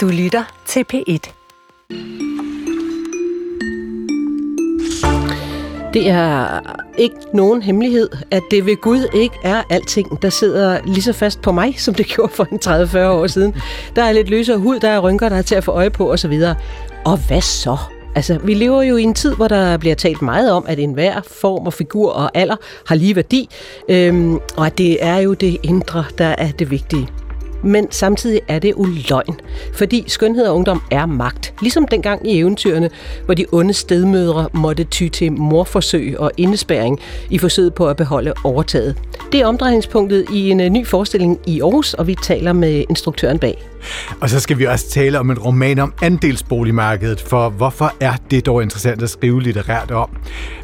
Du lytter til P1. Det er ikke nogen hemmelighed, at det ved Gud ikke er alting, der sidder lige så fast på mig, som det gjorde for en 30-40 år siden. Der er lidt løsere hud, der er rynker, der er til at få øje på osv. Og hvad så? Altså, vi lever jo i en tid, hvor der bliver talt meget om, at enhver form og figur og alder har lige værdi, øhm, og at det er jo det indre, der er det vigtige. Men samtidig er det uløgn, fordi skønhed og ungdom er magt. Ligesom dengang i eventyrene, hvor de onde stedmødre måtte ty til morforsøg og indespæring i forsøget på at beholde overtaget. Det er omdrejningspunktet i en øh, ny forestilling i Aarhus, og vi taler med instruktøren bag. Og så skal vi også tale om en roman om andelsboligmarkedet, for hvorfor er det dog interessant at skrive litterært om?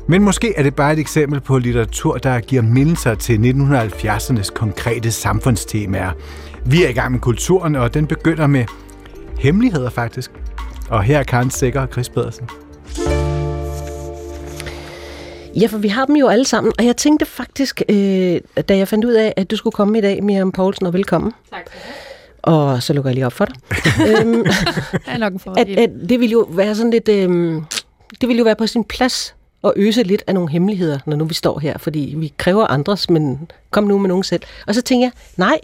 Men måske er det bare et eksempel på litteratur, der giver mindelser til 1970'ernes konkrete samfundstemaer. Vi er i gang med kulturen, og den begynder med hemmeligheder faktisk. Og her er Karen Sikker og Chris Pedersen. Ja, for vi har dem jo alle sammen, og jeg tænkte faktisk, øh, da jeg fandt ud af, at du skulle komme i dag, Miriam Poulsen, og velkommen. Tak Og så lukker jeg lige op for dig. øhm, Det er at, at det ville jo være sådan lidt... Øh, det ville jo være på sin plads at øse lidt af nogle hemmeligheder, når nu vi står her, fordi vi kræver andres, men kom nu med nogen selv. Og så tænker jeg, nej,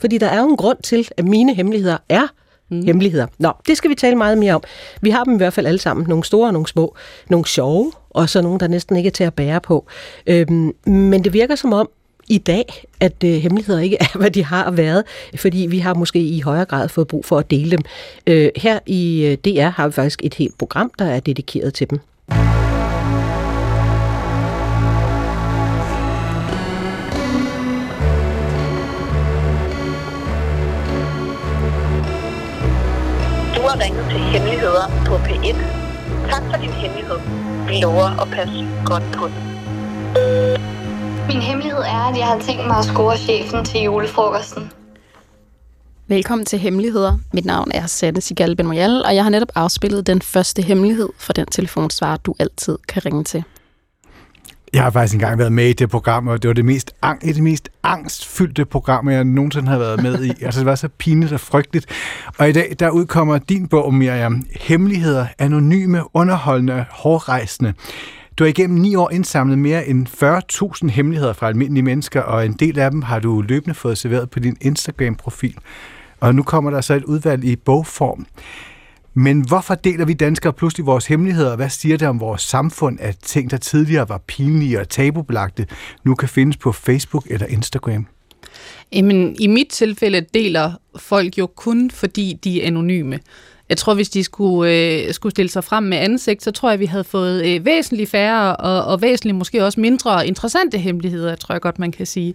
fordi der er jo en grund til, at mine hemmeligheder er mm. hemmeligheder. Nå, det skal vi tale meget mere om. Vi har dem i hvert fald alle sammen. Nogle store og nogle små. Nogle sjove, og så nogle, der næsten ikke er til at bære på. Øhm, men det virker som om, i dag, at øh, hemmeligheder ikke er, hvad de har været, fordi vi har måske i højere grad fået brug for at dele dem. Øh, her i øh, DR har vi faktisk et helt program, der er dedikeret til dem. Ringet til Hemmeligheder på P1. Tak for din hemmelighed. Vi lover at passe godt på den. Min hemmelighed er, at jeg har tænkt mig at score chefen til julefrokosten. Velkommen til Hemmeligheder. Mit navn er Sanne Sigal Benoyal, og jeg har netop afspillet den første hemmelighed for den telefonsvar, du altid kan ringe til. Jeg har faktisk engang været med i det program, og det var det mest, ang- et af de mest angstfyldte programmer, jeg nogensinde har været med i. Altså, det var så pinligt og frygteligt. Og i dag, der udkommer din bog, Miriam, Hemmeligheder, anonyme, underholdende hårdrejsende. Du har igennem ni år indsamlet mere end 40.000 hemmeligheder fra almindelige mennesker, og en del af dem har du løbende fået serveret på din Instagram-profil. Og nu kommer der så et udvalg i bogform. Men hvorfor deler vi danskere pludselig vores hemmeligheder? Hvad siger det om vores samfund, at ting, der tidligere var pinlige og tabubelagte, nu kan findes på Facebook eller Instagram? Jamen, i mit tilfælde deler folk jo kun, fordi de er anonyme. Jeg tror, hvis de skulle, øh, skulle stille sig frem med ansigt, så tror jeg, vi havde fået øh, væsentligt færre og, og væsentligt måske også mindre interessante hemmeligheder, tror jeg godt, man kan sige.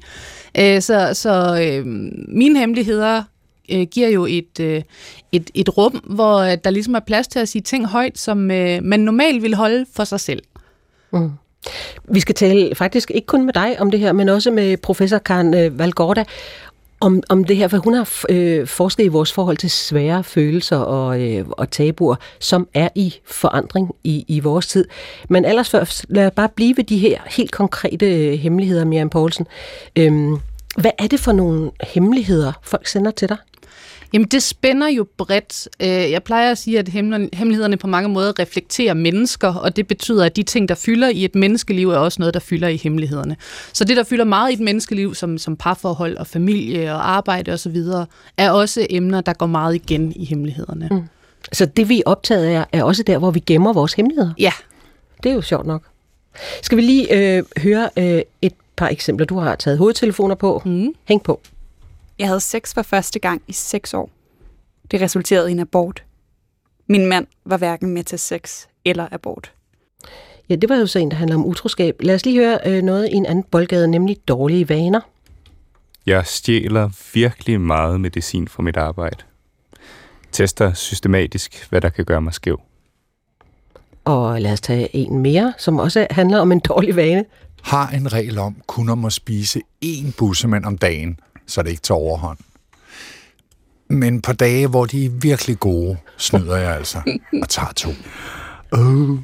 Øh, så så øh, mine hemmeligheder øh, giver jo et, øh, et, et rum, hvor øh, der ligesom er plads til at sige ting højt, som øh, man normalt vil holde for sig selv. Mm. Vi skal tale faktisk ikke kun med dig om det her, men også med professor Karen øh, Valgorda om, om det her, for hun har øh, forsket i vores forhold til svære følelser og, øh, og tabuer, som er i forandring i, i vores tid. Men ellers først, lad bare blive ved de her helt konkrete øh, hemmeligheder, Miriam Poulsen. Øhm, hvad er det for nogle hemmeligheder, folk sender til dig? Jamen, det spænder jo bredt. Øh, Jeg plejer at sige, at hemmel- hemmelighederne på mange måder reflekterer mennesker, og det betyder, at de ting, der fylder i et menneskeliv, er også noget, der fylder i hemmelighederne. Så det, der fylder meget i et menneskeliv, som, som parforhold og familie og arbejde osv., er også emner, der går meget igen i hemmelighederne. Mm. Så det, vi er optaget af, er også der, hvor vi gemmer vores hemmeligheder. Ja, Det er jo sjovt nok. Skal vi lige øh, høre øh, et par eksempler. Du har taget hovedtelefoner på. Mm. Hæng på. Jeg havde sex for første gang i seks år. Det resulterede i en abort. Min mand var hverken med til sex eller abort. Ja, det var jo så en, der handler om utroskab. Lad os lige høre øh, noget i en anden boldgade, nemlig dårlige vaner. Jeg stjæler virkelig meget medicin fra mit arbejde. Tester systematisk, hvad der kan gøre mig skæv. Og lad os tage en mere, som også handler om en dårlig vane. har en regel om kun om at spise én bussemand om dagen, så det ikke tager overhånd. Men på dage, hvor de er virkelig gode, snyder jeg altså og tager to. Oh.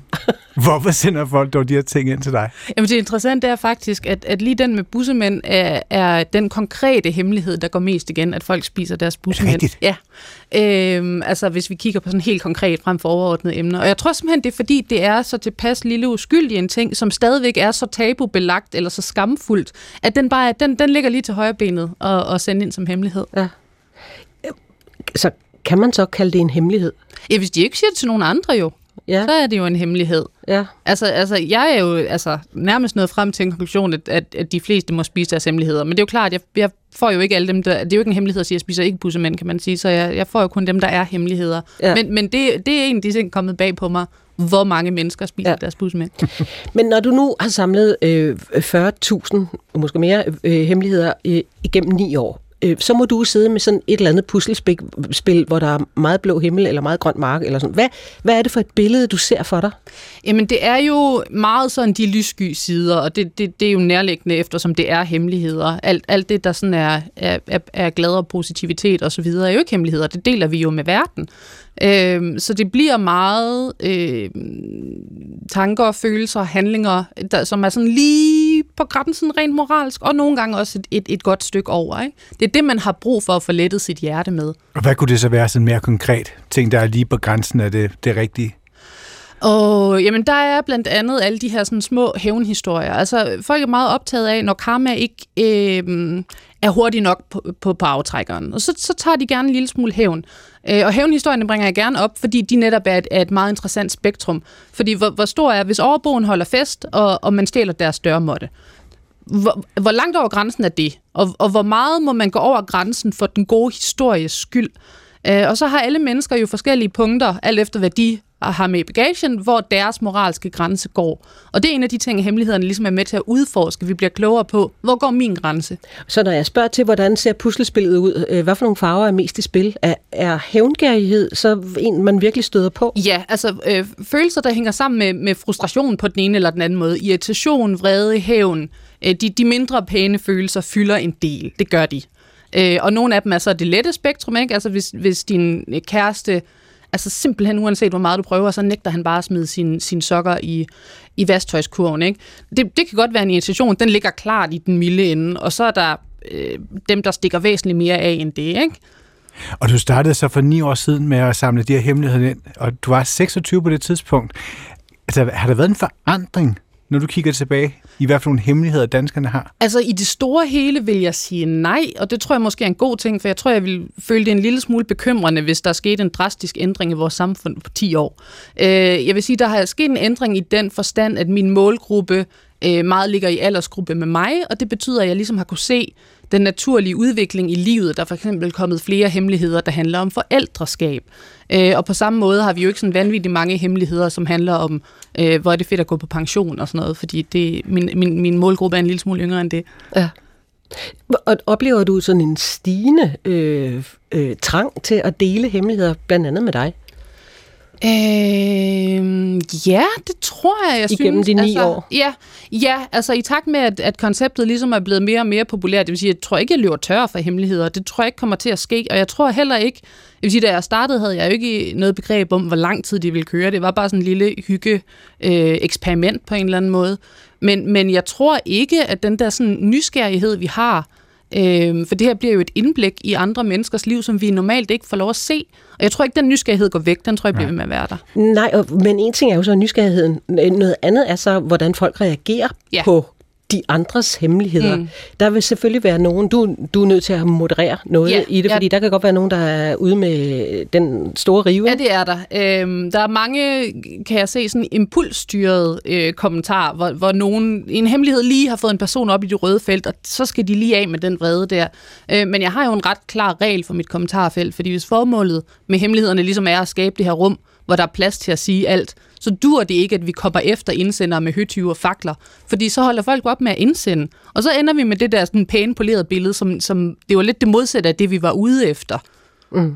Hvorfor sender folk dog de her ting ind til dig? Jamen det interessante er faktisk, at, at lige den med bussemænd er, er den konkrete hemmelighed, der går mest igen, at folk spiser deres bussemænd. rigtigt? Ja. Øhm, altså hvis vi kigger på sådan helt konkret frem for overordnede emner. Og jeg tror simpelthen, det er fordi, det er så tilpas lille uskyldig en ting, som stadigvæk er så tabubelagt eller så skamfuldt, at den bare den, den ligger lige til højre benet og, og sende ind som hemmelighed. Ja. Så kan man så kalde det en hemmelighed? Ja, hvis de ikke siger det til nogen andre jo, Ja. så er det jo en hemmelighed. Ja. Altså, altså jeg er jo altså, nærmest nået frem til en konklusion, at, at, at de fleste må spise deres hemmeligheder. Men det er jo klart, jeg, jeg får jo ikke alle dem, der... Det er jo ikke en hemmelighed at sige, at jeg spiser ikke bussemænd, kan man sige. Så jeg, jeg får jo kun dem, der er hemmeligheder. Ja. Men, men det, det er en af de ting, kommet bag på mig, hvor mange mennesker spiser Ja. deres bussemænd. Men når du nu har samlet øh, 40.000, måske mere, øh, hemmeligheder øh, igennem ni år, øh, så må du sidde med sådan et eller andet puslespil, spil, hvor der er meget blå himmel eller meget grønt mark. Eller sådan. Hvad, hvad er det for et billede, du ser for dig? Jamen, det er jo meget sådan de lyssky sider, og det, det, det er jo nærliggende, eftersom det er hemmeligheder. Alt, alt det, der sådan er, er, er, er glad og positivitet osv., er jo ikke hemmeligheder. Det deler vi jo med verden. Øh, så det bliver meget øh, tanker, følelser, handlinger, der, som er sådan lige på grænsen rent moralsk, og nogle gange også et, et, et godt stykke over. Ikke? Det er det, man har brug for at få lettet sit hjerte med. Og hvad kunne det så være sådan mere konkret? Ting, der er lige på grænsen af det, det rigtige? Og jamen, der er blandt andet alle de her sådan, små hævnhistorier. Altså, folk er meget optaget af, når karma ikke øh, er hurtig nok på, på, på aftrækkeren. Og så, så tager de gerne en lille smule hævn. Øh, og hævnhistorierne bringer jeg gerne op, fordi de netop er et, er et meget interessant spektrum. Fordi hvor, hvor stor er, hvis overboen holder fest, og, og man stjæler deres dørmåtte, hvor, hvor langt over grænsen er det? Og, og hvor meget må man gå over grænsen for den gode histories skyld? Øh, og så har alle mennesker jo forskellige punkter, alt efter hvad de har med i bagagen, hvor deres moralske grænse går. Og det er en af de ting, hemmelighederne ligesom er med til at udforske. Vi bliver klogere på, hvor går min grænse? Så når jeg spørger til, hvordan ser puslespillet ud, øh, hvad for nogle farver er mest i spil? Er, er hævngærighed så en, man virkelig støder på? Ja, altså øh, følelser, der hænger sammen med, med frustration på den ene eller den anden måde. Irritation, vrede, hævn. Øh, de, de mindre pæne følelser fylder en del. Det gør de. Øh, og nogle af dem er så det lette spektrum, ikke? Altså hvis, hvis din kæreste, altså simpelthen uanset hvor meget du prøver, så nægter han bare at smide sine sin sokker i, i vasktøjskurven, ikke? Det, det kan godt være en irritation, den ligger klart i den milde ende, og så er der øh, dem, der stikker væsentligt mere af end det, ikke? Og du startede så for ni år siden med at samle de her hemmeligheder ind, og du var 26 på det tidspunkt. Altså, har der været en forandring, når du kigger tilbage, i hvad for nogle hemmeligheder danskerne har? Altså i det store hele vil jeg sige nej, og det tror jeg måske er en god ting, for jeg tror, jeg vil føle det en lille smule bekymrende, hvis der skete en drastisk ændring i vores samfund på 10 år. Øh, jeg vil sige, der har sket en ændring i den forstand, at min målgruppe øh, meget ligger i aldersgruppe med mig, og det betyder, at jeg ligesom har kunne se den naturlige udvikling i livet. Der er for eksempel kommet flere hemmeligheder, der handler om forældreskab. Øh, og på samme måde har vi jo ikke sådan vanvittigt mange hemmeligheder, som handler om, øh, hvor er det fedt at gå på pension og sådan noget, fordi det, min, min, min målgruppe er en lille smule yngre end det. Ja. Og oplever du sådan en stigende øh, øh, trang til at dele hemmeligheder, blandt andet med dig? Øh, ja, det tror jeg, jeg Igennem synes. de ni altså, år? Ja, ja, altså i takt med, at, at konceptet ligesom er blevet mere og mere populært, det vil sige, jeg tror ikke, jeg løber tør for hemmeligheder. Det tror jeg ikke kommer til at ske, og jeg tror heller ikke, jeg vil sige, da jeg startede, havde jeg jo ikke noget begreb om, hvor lang tid det ville køre. Det var bare sådan en lille hygge øh, eksperiment på en eller anden måde. Men, men jeg tror ikke, at den der sådan nysgerrighed, vi har, øh, for det her bliver jo et indblik i andre menneskers liv, som vi normalt ikke får lov at se. Og jeg tror ikke, den nysgerrighed går væk. Den tror jeg bliver ved med at være der. Nej, og, men en ting er jo så nysgerrigheden. Noget andet er så, hvordan folk reagerer Ja. på de andres hemmeligheder. Mm. Der vil selvfølgelig være nogen, du, du er nødt til at moderere noget Ja, i det, ja. fordi der kan godt være nogen, der er ude med den store rive. Ja, det er der. Øhm, der er mange, kan jeg se, sådan impulsstyrede øh, kommentarer, hvor, hvor nogen, en hemmelighed lige har fået en person op i det røde felt, og så skal de lige af med den vrede der. Øh, men jeg har jo en ret klar regel for mit kommentarfelt, fordi hvis formålet med hemmelighederne ligesom er at skabe det her rum, hvor der er plads til at sige alt, så dur det ikke, at vi kommer efter indsendere med høtyve og fakler, fordi så holder folk op med at indsende. Og så ender vi med det der sådan pæne polerede billede, som, som det var lidt det modsatte af det, vi var ude efter. Mm.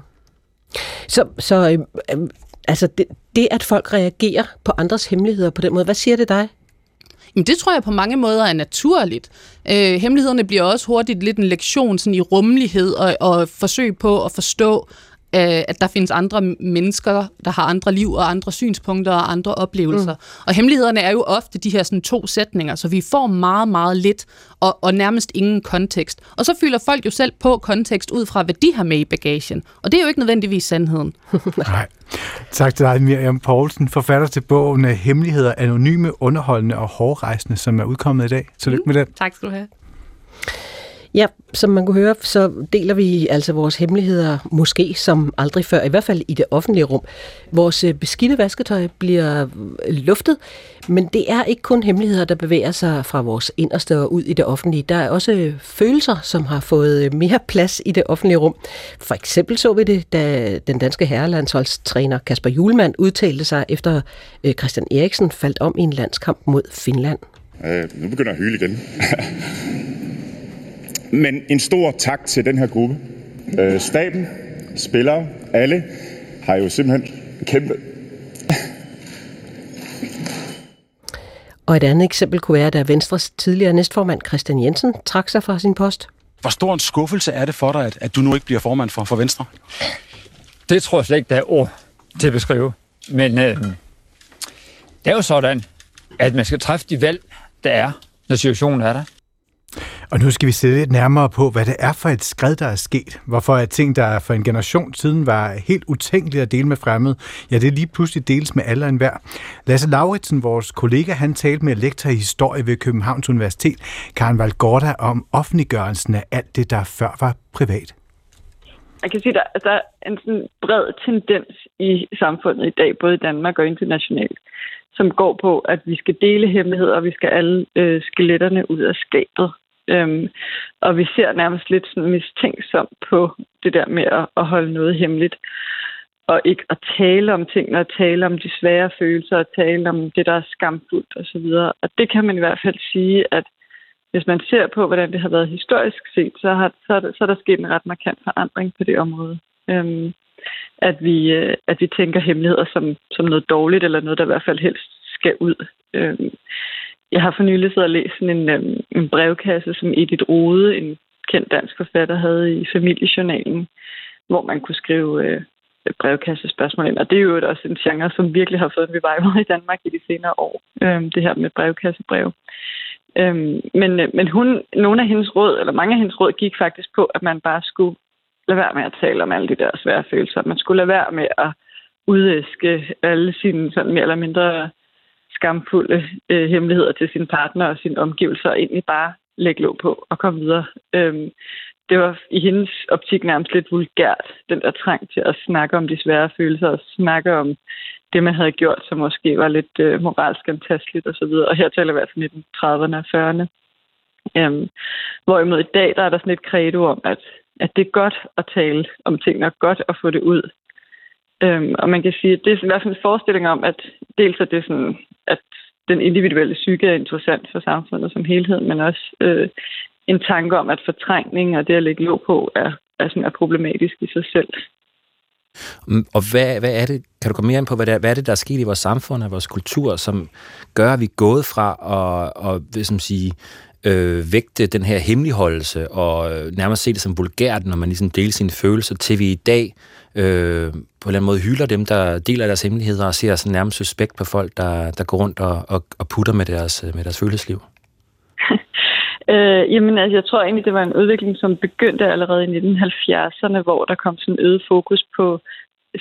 Så, så øh, øh, altså det, det, at folk reagerer på andres hemmeligheder på den måde, hvad siger det dig? Jamen, det tror jeg på mange måder er naturligt. Øh, hemmelighederne bliver også hurtigt lidt en lektion sådan i rummelighed og, og forsøg på at forstå at der findes andre mennesker, der har andre liv og andre synspunkter og andre oplevelser. Mm. Og hemmelighederne er jo ofte de her sådan to sætninger, så vi får meget, meget lidt og, og nærmest ingen kontekst. Og så fylder folk jo selv på kontekst ud fra, hvad de har med i bagagen. Og det er jo ikke nødvendigvis sandheden. Nej. Tak til dig, Miriam Poulsen, forfatter til bogen Hemmeligheder, anonyme, underholdende og hårdrejsende, som er udkommet i dag. Tillykke mm. med den. Tak skal du have. Ja, som man kunne høre, så deler vi altså vores hemmeligheder måske som aldrig før, i hvert fald i det offentlige rum. Vores øh, beskidte vasketøj bliver øh, luftet, men det er ikke kun hemmeligheder, der bevæger sig fra vores inderste og ud i det offentlige. Der er også øh, følelser, som har fået mere plads i det offentlige rum. For eksempel så vi det, da den danske herrelandsholdstræner Kasper Julemand udtalte sig efter Christian Eriksen faldt om i en landskamp mod Finland. Øh, nu begynder jeg at hyle igen. Men en stor tak til den her gruppe. Øh, staben, spillere, alle har jo simpelthen kæmpet. Og et andet eksempel kunne være, da Venstres tidligere næstformand Christian Jensen trak sig fra sin post. Hvor stor en skuffelse er det for dig, at, at du nu ikke bliver formand for, for Venstre? Det tror jeg slet ikke, der er ord til at beskrive. Men øh, det er jo sådan, at man skal træffe de valg, der er, når situationen er der. Og nu skal vi se lidt nærmere på, hvad det er for et skred, der er sket. Hvorfor er ting, der for en generation siden var helt utænkeligt at dele med fremmede, ja, det er lige pludselig deles med alle og enhver. Lasse Lauritsen, vores kollega, han talte med lektor i historie ved Københavns Universitet, Karen Valgorda, om offentliggørelsen af alt det, der før var privat. Man kan sige, at der er en sådan bred tendens i samfundet i dag, både i Danmark og internationalt, som går på, at vi skal dele hemmeligheder, og vi skal alle øh, skeletterne ud af skabet. Øhm, og vi ser nærmest lidt sådan mistænksomt på det der med at, at holde noget hemmeligt. Og ikke at tale om tingene, og tale om de svære følelser, og tale om det, der er skamfuldt osv. Og det kan man i hvert fald sige, at hvis man ser på, hvordan det har været historisk set, så, har, så, er, der, så er der sket en ret markant forandring på det område. Øhm, at, vi, øh, at vi tænker hemmeligheder som, som noget dårligt, eller noget, der i hvert fald helst skal ud. Øhm, jeg har for nylig siddet og læst en, øhm, en brevkasse, som Edith Rode, en kendt dansk forfatter, havde i familiejournalen, hvor man kunne skrive øh, brevkassespørgsmål ind. Og det er jo også en genre, som virkelig har fået en revival i Danmark i de senere år, øh, det her med brevkassebrev. Øhm, men, øh, men hun, nogle af hendes råd, eller mange af hendes råd, gik faktisk på, at man bare skulle lade være med at tale om alle de der svære følelser. Man skulle lade være med at udæske alle sine sådan mere eller mindre skamfulde øh, hemmeligheder til sin partner og sine omgivelser, og egentlig bare lægge låg på og komme videre. Øhm, det var i hendes optik nærmest lidt vulgært, den der trang til at snakke om de svære følelser og snakke om det, man havde gjort, som måske var lidt øh, moralsk antasteligt osv. Og, og her taler vi altså 1930'erne og 40'erne. Øhm, hvorimod i dag, der er der sådan et credo om, at, at det er godt at tale om tingene, og godt at få det ud. Øhm, og man kan sige, at det er i hvert fald en forestilling om, at dels er det sådan, at den individuelle psyke er interessant for samfundet som helhed, men også øh, en tanke om, at fortrængning og det at lægge låg på er, er, sådan, er problematisk i sig selv. Mm, og hvad, hvad er det, kan du komme mere ind på, hvad, det er, hvad er det, der er sket i vores samfund og vores kultur, som gør, at vi er gået fra at, at som sige, øh, vægte den her hemmeligholdelse og øh, nærmest se det som vulgært, når man ligesom deler sine følelser, til vi i dag øh, på en eller anden måde hylder dem, der deler deres hemmeligheder og ser sådan nærmest suspekt på folk, der, der går rundt og, og, og putter med deres, øh, med deres følelsesliv? øh, jamen, altså, jeg tror egentlig, det var en udvikling, som begyndte allerede i 1970'erne, hvor der kom sådan øget fokus på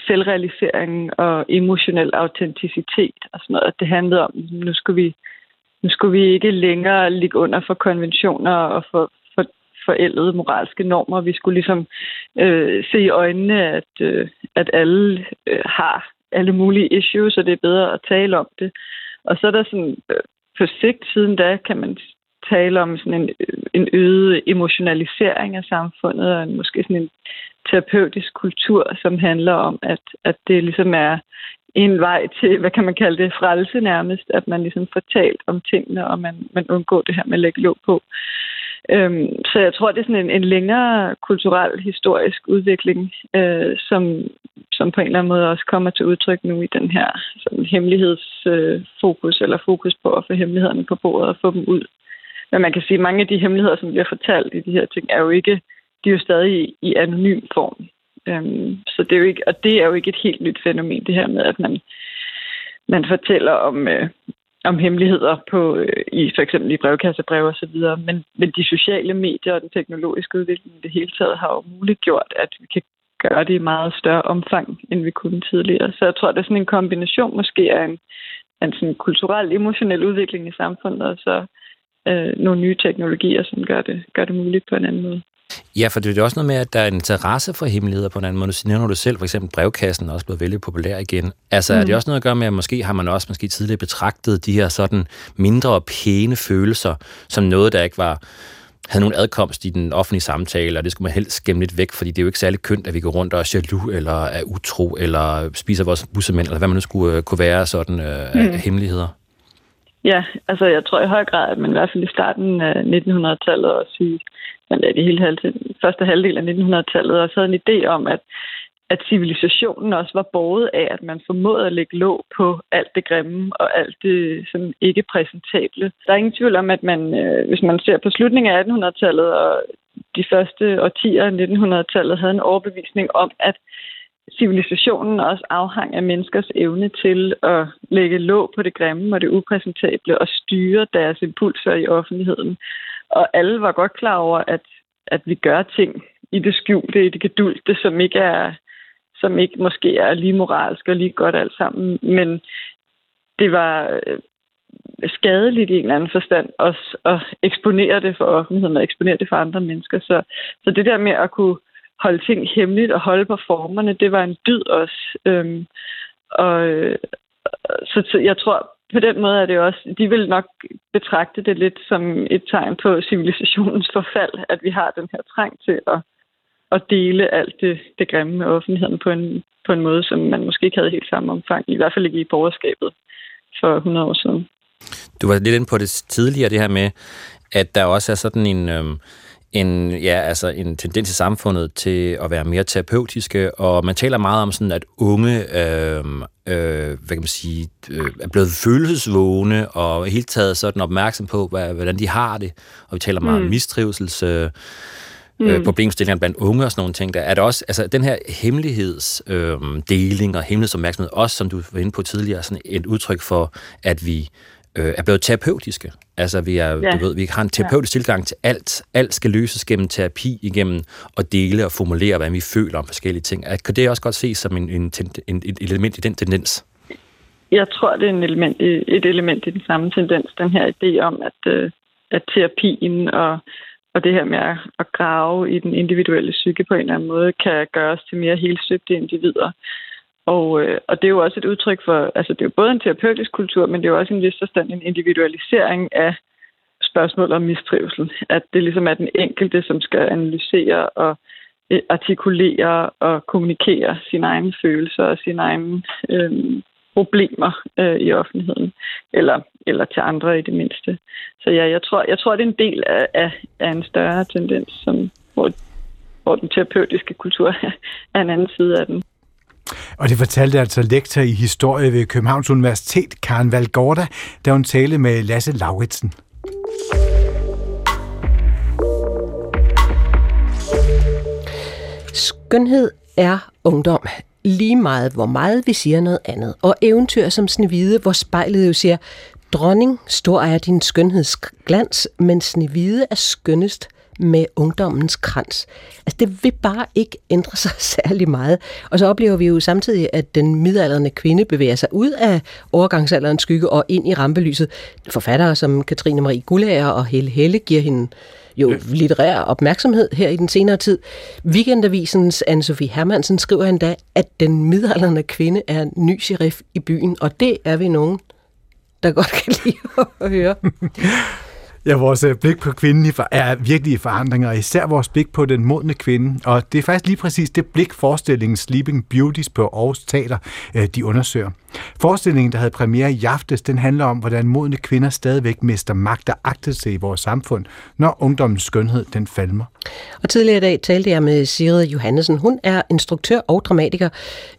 selvrealisering og emotionel autenticitet og sådan noget. Det handlede om, nu skulle vi nu skulle vi ikke længere ligge under for konventioner og for, for forældede moralske normer. Vi skulle ligesom øh, se i øjnene, at, øh, at alle øh, har alle mulige issues, og det er bedre at tale om det. Og så er der sådan, øh, på sigt siden da, kan man tale om sådan en, øh, en øget emotionalisering af samfundet, og en, måske sådan en terapeutisk kultur, som handler om, at, at det ligesom er en vej til, hvad kan man kalde det, frelse nærmest, at man ligesom får talt om tingene, og man, man undgår det her med at lægge låg på. Øhm, så jeg tror, det er sådan en, en længere kulturel, historisk udvikling, øh, som, som på en eller anden måde også kommer til udtryk nu i den her sådan, hemmelighedsfokus, øh, eller fokus på at få hemmelighederne på bordet og få dem ud. Men man kan sige, at mange af de hemmeligheder, som bliver fortalt i de her ting, er jo ikke, de er jo stadig i, i anonym form. Øhm, så det er jo ikke, og det er jo ikke et helt nyt fænomen, det her med, at man, man fortæller om, øh, om hemmeligheder på, øh, i for eksempel i brevkassebrev og så videre. Men, men de sociale medier og den teknologiske udvikling i det hele taget har jo muliggjort, at vi kan gøre det i meget større omfang, end vi kunne tidligere. Så jeg tror, det er sådan en kombination måske af en, en sådan kulturel, emotionel udvikling i samfundet, og så øh, nogle nye teknologier, som gør det, gør det muligt på en anden måde. Ja, for det er også noget med, at der er en interesse for hemmeligheder på en anden måde. Nu nævner du selv, for eksempel brevkassen er også blevet vældig populær igen. Altså, mm. er det mm. også noget at gøre med, at måske har man også måske tidligere betragtet de her sådan mindre pæne følelser som noget, der ikke var havde nogen adkomst i den offentlige samtale, og det skulle man helst gemme lidt væk, fordi det er jo ikke særlig kønt, at vi går rundt og er jaloux, eller er utro, eller spiser vores bussemænd, eller hvad man nu skulle uh, kunne være sådan uh, mm. hemmeligheder. Ja, altså jeg tror i høj grad, at man i hvert fald i starten af 1900-tallet og sige, men hele halvdelen, første halvdel af 1900-tallet også havde en idé om, at at civilisationen også var båret af, at man formåede at lægge låg på alt det grimme og alt det sådan ikke præsentable. Der er ingen tvivl om, at man, øh, hvis man ser på slutningen af 1800-tallet og de første årtier af 1900-tallet, havde en overbevisning om, at civilisationen også afhang af menneskers evne til at lægge låg på det grimme og det upræsentable og styre deres impulser i offentligheden. Og alle var godt klar over, at, at vi gør ting i det skjulte, i det gedulte, som ikke er som ikke måske er lige moralsk og lige godt alt sammen, men det var øh, skadeligt i en eller anden forstand også at eksponere det for offentligheden og eksponere det for andre mennesker. Så, så det der med at kunne holde ting hemmeligt og holde på formerne, det var en dyd også. Øhm, og, øh, så, så jeg tror, på den måde er det også, de vil nok betragte det lidt som et tegn på civilisationens forfald, at vi har den her trang til at at dele alt det, det grimme med offentligheden på en, på en måde, som man måske ikke havde helt samme omfang, i hvert fald ikke i borgerskabet for 100 år siden. Du var lidt inde på det tidligere, det her med, at der også er sådan en, Øh en, ja, altså en tendens i samfundet til at være mere terapeutiske, og man taler meget om sådan, at unge øhm, øh, hvad kan man sige, øh, er blevet følelsesvågne, og helt taget sådan opmærksom på, hvad, hvordan de har det, og vi taler meget mm. om mistrivsels... Øh, øh, mm. problemstillinger blandt unge og sådan nogle ting. Der er der også, altså den her hemmelighedsdeling øh, og hemmelighedsopmærksomhed, også som du var inde på tidligere, sådan et udtryk for, at vi øh, er blevet terapeutiske. Altså vi, er, ja. du ved, vi har en terapeutisk ja. tilgang til alt. Alt skal løses gennem terapi, igennem at dele og formulere, hvad vi føler om forskellige ting. Kan det også godt ses som en, en, en, et element i den tendens? Jeg tror, det er en element, et element i den samme tendens, den her idé om, at, øh, at terapien og og det her med at grave i den individuelle psyke på en eller anden måde, kan gøre os til mere helstøbte individer. Og, øh, og det er jo også et udtryk for, altså det er jo både en terapeutisk kultur, men det er jo også en vis forstand en individualisering af spørgsmål om mistrivsel. At det ligesom er den enkelte, som skal analysere og øh, artikulere og kommunikere sine egne følelser og sine egne øh, problemer øh, i offentligheden, eller, eller til andre i det mindste. Så ja, jeg tror, jeg tror det er en del af, af, af en større tendens, som, hvor, hvor den terapeutiske kultur er en anden side af den. Og det fortalte altså lektor i historie ved Københavns Universitet, Karen Valgorda, da hun talte med Lasse Lauritsen. Skønhed er ungdom lige meget, hvor meget vi siger noget andet. Og eventyr som Snevide, hvor spejlet jo siger, dronning, stor er din skønhedsglans, men Snevide er skønnest med ungdommens krans. Altså, det vil bare ikke ændre sig særlig meget. Og så oplever vi jo samtidig, at den midalderne kvinde bevæger sig ud af overgangsalderens skygge og ind i rampelyset. Forfattere som Katrine Marie Gullager og Helle Helle giver hende jo litterær opmærksomhed her i den senere tid. Weekendavisens Anne-Sophie Hermansen skriver endda, at den midalderne kvinde er ny sheriff i byen, og det er vi nogen, der godt kan lide at høre. Ja, vores øh, blik på kvinden er virkelig i forandringer, især vores blik på den modne kvinde. Og det er faktisk lige præcis det blik, forestillingen Sleeping Beauties på Aarhus Teater, øh, de undersøger. Forestillingen, der havde premiere i aftes, den handler om, hvordan modne kvinder stadigvæk mister magt og agtelse i vores samfund, når ungdommens skønhed den falmer. Og tidligere i dag talte jeg med Sigrid Johannesen. Hun er instruktør og dramatiker,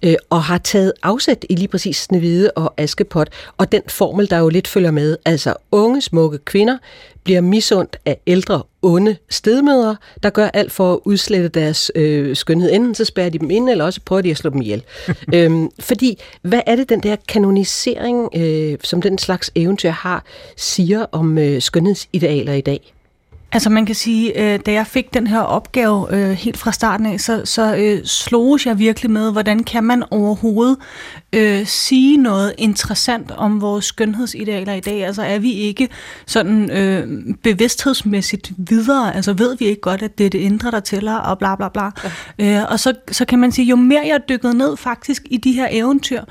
øh, og har taget afsæt i lige præcis Snevide og Askepot, og den formel, der jo lidt følger med, altså unge, smukke kvinder, bliver misundt af ældre, onde stedmødre, der gør alt for at udslette deres øh, skønhed. Enten så spærrer de dem ind, eller også prøver de at slå dem ihjel. øhm, fordi, hvad er det, den der kanonisering, øh, som den slags eventyr har, siger om øh, skønhedsidealer i dag? Altså man kan sige, øh, da jeg fik den her opgave øh, helt fra starten af, så, så øh, sloges jeg virkelig med, hvordan kan man overhovedet øh, sige noget interessant om vores skønhedsidealer i dag? Altså er vi ikke sådan øh, bevidsthedsmæssigt videre? Altså ved vi ikke godt, at det er det indre, der tæller, og bla bla bla. Ja. Øh, og så, så kan man sige, jo mere jeg dykkede ned faktisk i de her eventyr,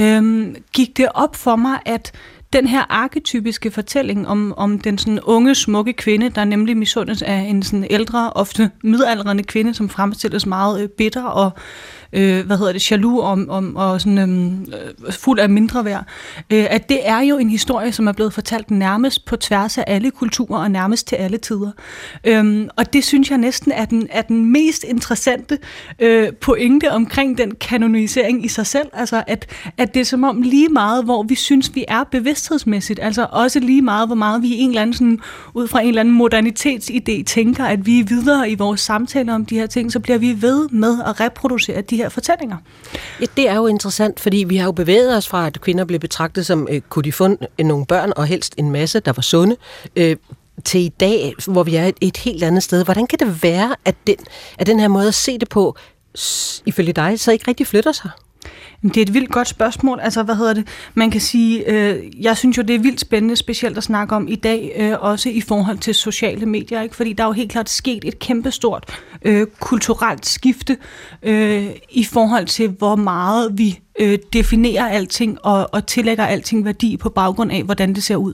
øh, gik det op for mig, at den her arketypiske fortælling om, om den sådan unge, smukke kvinde, der nemlig misundes af en sådan ældre, ofte midaldrende kvinde, som fremstilles meget øh, bitter og øh, øh, hvad hedder det, jaloux om, om, og sådan, øhm, øh, fuld af mindre værd, øh, at det er jo en historie, som er blevet fortalt nærmest på tværs af alle kulturer og nærmest til alle tider. Øh, og det synes jeg næsten er den, er den mest interessante øh, pointe omkring den kanonisering i sig selv. Altså, at, at det er som om lige meget, hvor vi synes, vi er bevidsthedsmæssigt, altså også lige meget, hvor meget vi en eller anden, sådan, ud fra en eller anden modernitetsidé tænker, at vi er videre i vores samtaler om de her ting, så bliver vi ved med at reproducere de her fortællinger. Ja, det er jo interessant, fordi vi har jo bevæget os fra, at kvinder blev betragtet som, øh, kunne de få øh, nogle børn, og helst en masse, der var sunde, øh, til i dag, hvor vi er et, et helt andet sted. Hvordan kan det være, at den, at den her måde at se det på, ifølge dig, så ikke rigtig flytter sig? Det er et vildt godt spørgsmål. Altså, hvad hedder det? Man kan sige, øh, jeg synes jo, det er vildt spændende, specielt at snakke om i dag, øh, også i forhold til sociale medier, ikke? fordi der er jo helt klart sket et kæmpestort øh, kulturelt skifte øh, i forhold til, hvor meget vi øh, definerer alting og, og tillægger alting værdi på baggrund af, hvordan det ser ud.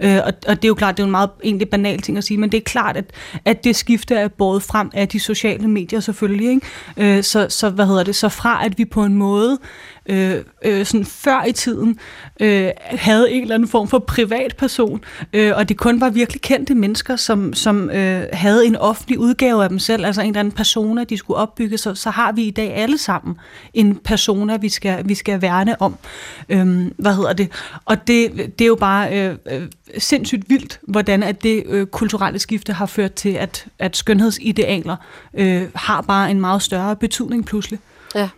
Øh, og, og det er jo klart, det er en meget egentlig banal ting at sige, men det er klart, at, at det skifte er båret frem af de sociale medier selvfølgelig. Ikke? Øh, så, så, hvad hedder det, så fra at vi på en måde øh, øh, sådan før i tiden øh, havde en eller anden form for privatperson, øh, og det kun var virkelig kendte mennesker, som, som øh, havde en offentlig udgave af dem selv, altså en eller anden persona, de skulle opbygge, så, så har vi i dag alle sammen en persona, vi skal, vi skal værne om. Øh, hvad hedder det? Og det, det er jo bare øh, øh, sindssygt vildt, hvordan at det øh, kulturelle skifte har ført til, at, at skønhedsidealer øh, har bare en meget større betydning pludselig. Ja.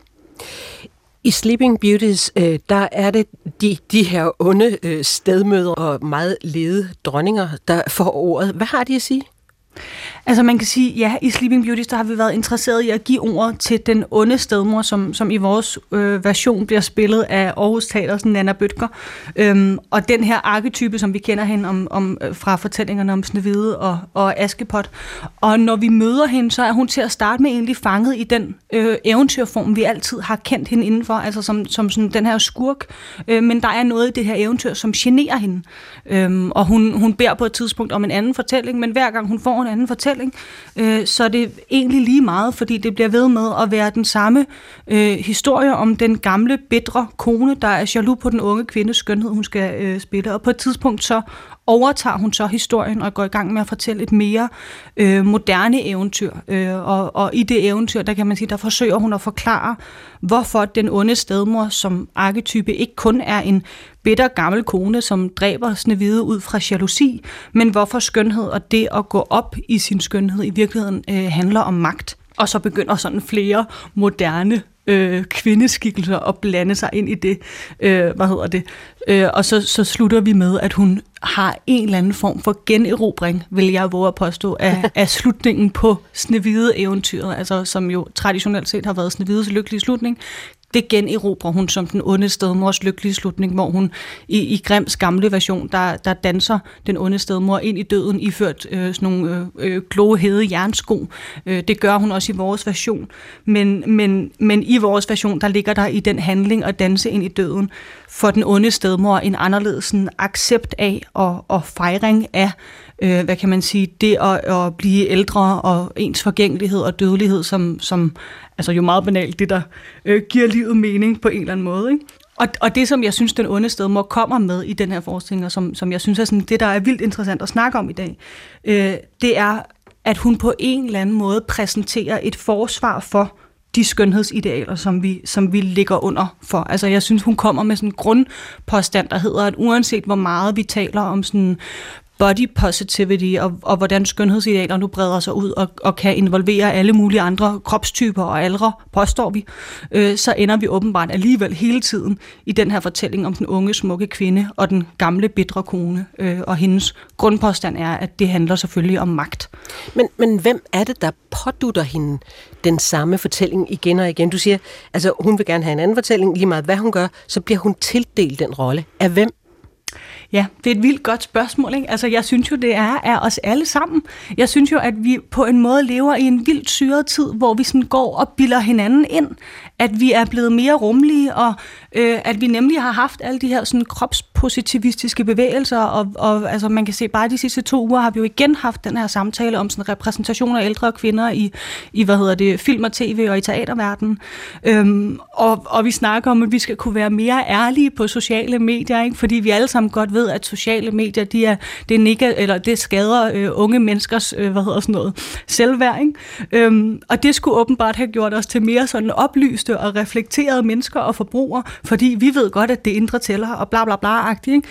I Sleeping Beauties, øh, der er det de, de her onde øh, stedmødre og meget lede dronninger, der får ordet. Hvad har de at sige? Altså man kan sige, ja, i Sleeping Beauties, der har vi været interesseret i at give ord til den onde stedmor, som, som i vores øh, version bliver spillet af Aarhus Teaters Nana Bøtger. Øhm, og den her arketype, som vi kender hende om, om, øh, fra fortællingerne om Snevide og, og Askepot. Og når vi møder hende, så er hun til at starte med egentlig fanget i den øh, eventyrform, vi altid har kendt hende indenfor, altså som, som sådan den her skurk. Øh, men der er noget i det her eventyr, som generer hende. Øhm, og hun, hun beder på et tidspunkt om en anden fortælling, men hver gang hun får en anden fortælling, øh, så er det egentlig lige meget, fordi det bliver ved med at være den samme øh, historie om den gamle, bedre kone, der er jaloux på den unge kvindes skønhed, hun skal øh, spille. Og på et tidspunkt så overtager hun så historien og går i gang med at fortælle et mere øh, moderne eventyr. Øh, og, og i det eventyr, der kan man sige, der forsøger hun at forklare, hvorfor den onde stedmor som arketype ikke kun er en bitter gammel kone, som dræber Snevide ud fra jalousi, men hvorfor skønhed og det at gå op i sin skønhed i virkeligheden øh, handler om magt. Og så begynder sådan flere moderne øh, kvindeskikkelser at blande sig ind i det. Øh, hvad hedder det? Øh, og så, så slutter vi med, at hun har en eller anden form for generobring, vil jeg våge at påstå, af, af slutningen på Snevide-eventyret, altså som jo traditionelt set har været Snevides lykkelige slutning, det generobrer hun som den onde stedmors lykkelige slutning, hvor hun i, i Grims gamle version, der, der danser den onde stedmor ind i døden, iført øh, sådan nogle øh, øh, kloge hede jernsko. Øh, det gør hun også i vores version. Men, men, men i vores version, der ligger der i den handling at danse ind i døden for den onde stedmor en anderledes sådan, accept af og, og fejring af øh, hvad kan man sige, det at, at blive ældre og ens forgængelighed og dødelighed, som, som altså jo meget banalt, det der øh, giver livet mening på en eller anden måde. Ikke? Og, og det, som jeg synes, den onde stedmor kommer med i den her forestilling, og som, som jeg synes er sådan, det, der er vildt interessant at snakke om i dag, øh, det er, at hun på en eller anden måde præsenterer et forsvar for de skønhedsidealer, som vi, som vi ligger under for. Altså jeg synes, hun kommer med sådan en grundpåstand, der hedder, at uanset hvor meget vi taler om sådan body positivity, og, og hvordan skønhedsidealer nu breder sig ud og, og kan involvere alle mulige andre kropstyper og aldre, påstår vi, øh, så ender vi åbenbart alligevel hele tiden i den her fortælling om den unge, smukke kvinde og den gamle, bitre kone. Øh, og hendes grundpåstand er, at det handler selvfølgelig om magt. Men, men hvem er det, der pådutter hende den samme fortælling igen og igen? Du siger, altså hun vil gerne have en anden fortælling, lige meget hvad hun gør, så bliver hun tildelt den rolle. Af hvem? Ja, det er et vildt godt spørgsmål. Ikke? Altså, jeg synes jo, det er af os alle sammen. Jeg synes jo, at vi på en måde lever i en vildt syret tid, hvor vi sådan går og bilder hinanden ind, at vi er blevet mere rummelige, og øh, at vi nemlig har haft alle de her sådan, kropspositivistiske bevægelser, og, og altså, man kan se, bare de sidste to uger har vi jo igen haft den her samtale om sådan repræsentation af ældre kvinder i, i hvad hedder det, film og tv og i teaterverdenen. Øhm, og, og vi snakker om, at vi skal kunne være mere ærlige på sociale medier, ikke? fordi vi alle sammen godt ved, at sociale medier, de er, det, er nega, eller det skader øh, unge menneskers øh, hvad hedder sådan noget, selvværd. Ikke? Øhm, og det skulle åbenbart have gjort os til mere sådan oplyste og reflekterede mennesker og forbrugere, fordi vi ved godt, at det indre tæller, og bla bla bla ikke?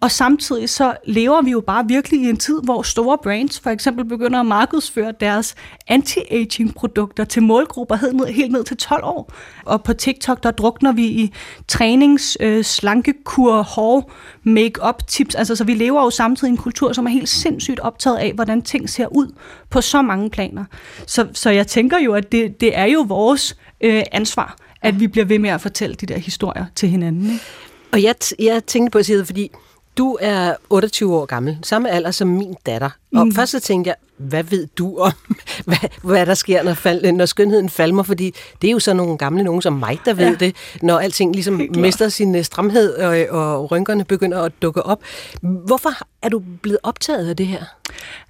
Og samtidig så lever vi jo bare virkelig i en tid, hvor store brands for eksempel begynder at markedsføre deres anti-aging produkter til målgrupper helt ned, helt ned til 12 år. Og på TikTok, der drukner vi i trænings, øh, slankekur, hår, make-up tips. Altså, så vi lever jo samtidig i en kultur, som er helt sindssygt optaget af, hvordan ting ser ud på så mange planer. Så, så jeg tænker jo, at det, det er jo vores øh, ansvar, at vi bliver ved med at fortælle de der historier til hinanden. Ikke? Og jeg, jeg tænkte på at sige, fordi du er 28 år gammel, samme alder som min datter. Og mm. først så tænkte jeg, hvad ved du om, hvad, hvad der sker, når, fald, når skønheden falmer? Fordi det er jo så nogle gamle nogen som mig, der ved ja. det, når alting ligesom mister sin øh, stramhed, og, og rynkerne begynder at dukke op. Hvorfor er du blevet optaget af det her?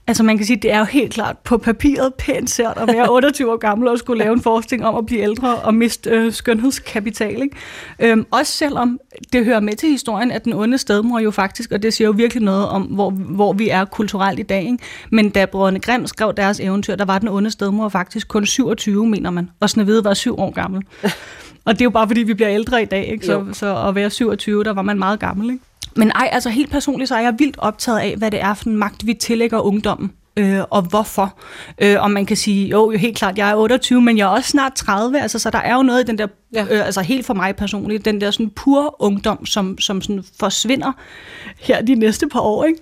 Altså man kan sige, det er jo helt klart på papiret pænt sært at være 28 år gammel og skulle lave en forskning om at blive ældre og miste øh, skønhedskapital. Ikke? Øhm, også selvom det hører med til historien, at den onde stedmor jo faktisk, og det siger jo virkelig noget om, hvor, hvor vi er kulturelt i dag. Ikke? Men da brødrene Grimm skrev deres eventyr, der var den onde stedmor faktisk kun 27, mener man, og Snevide var syv år gammel. og det er jo bare fordi, vi bliver ældre i dag, ikke? Så, så at være 27, der var man meget gammel. Ikke? Men ej, altså helt personligt, så er jeg vildt optaget af, hvad det er for en magt, vi tillægger ungdommen øh, og hvorfor. Øh, og man kan sige, jo, jo helt klart, jeg er 28, men jeg er også snart 30, altså, så der er jo noget i den der, ja. øh, altså helt for mig personligt, den der sådan pur ungdom, som, som sådan forsvinder her de næste par år, ikke?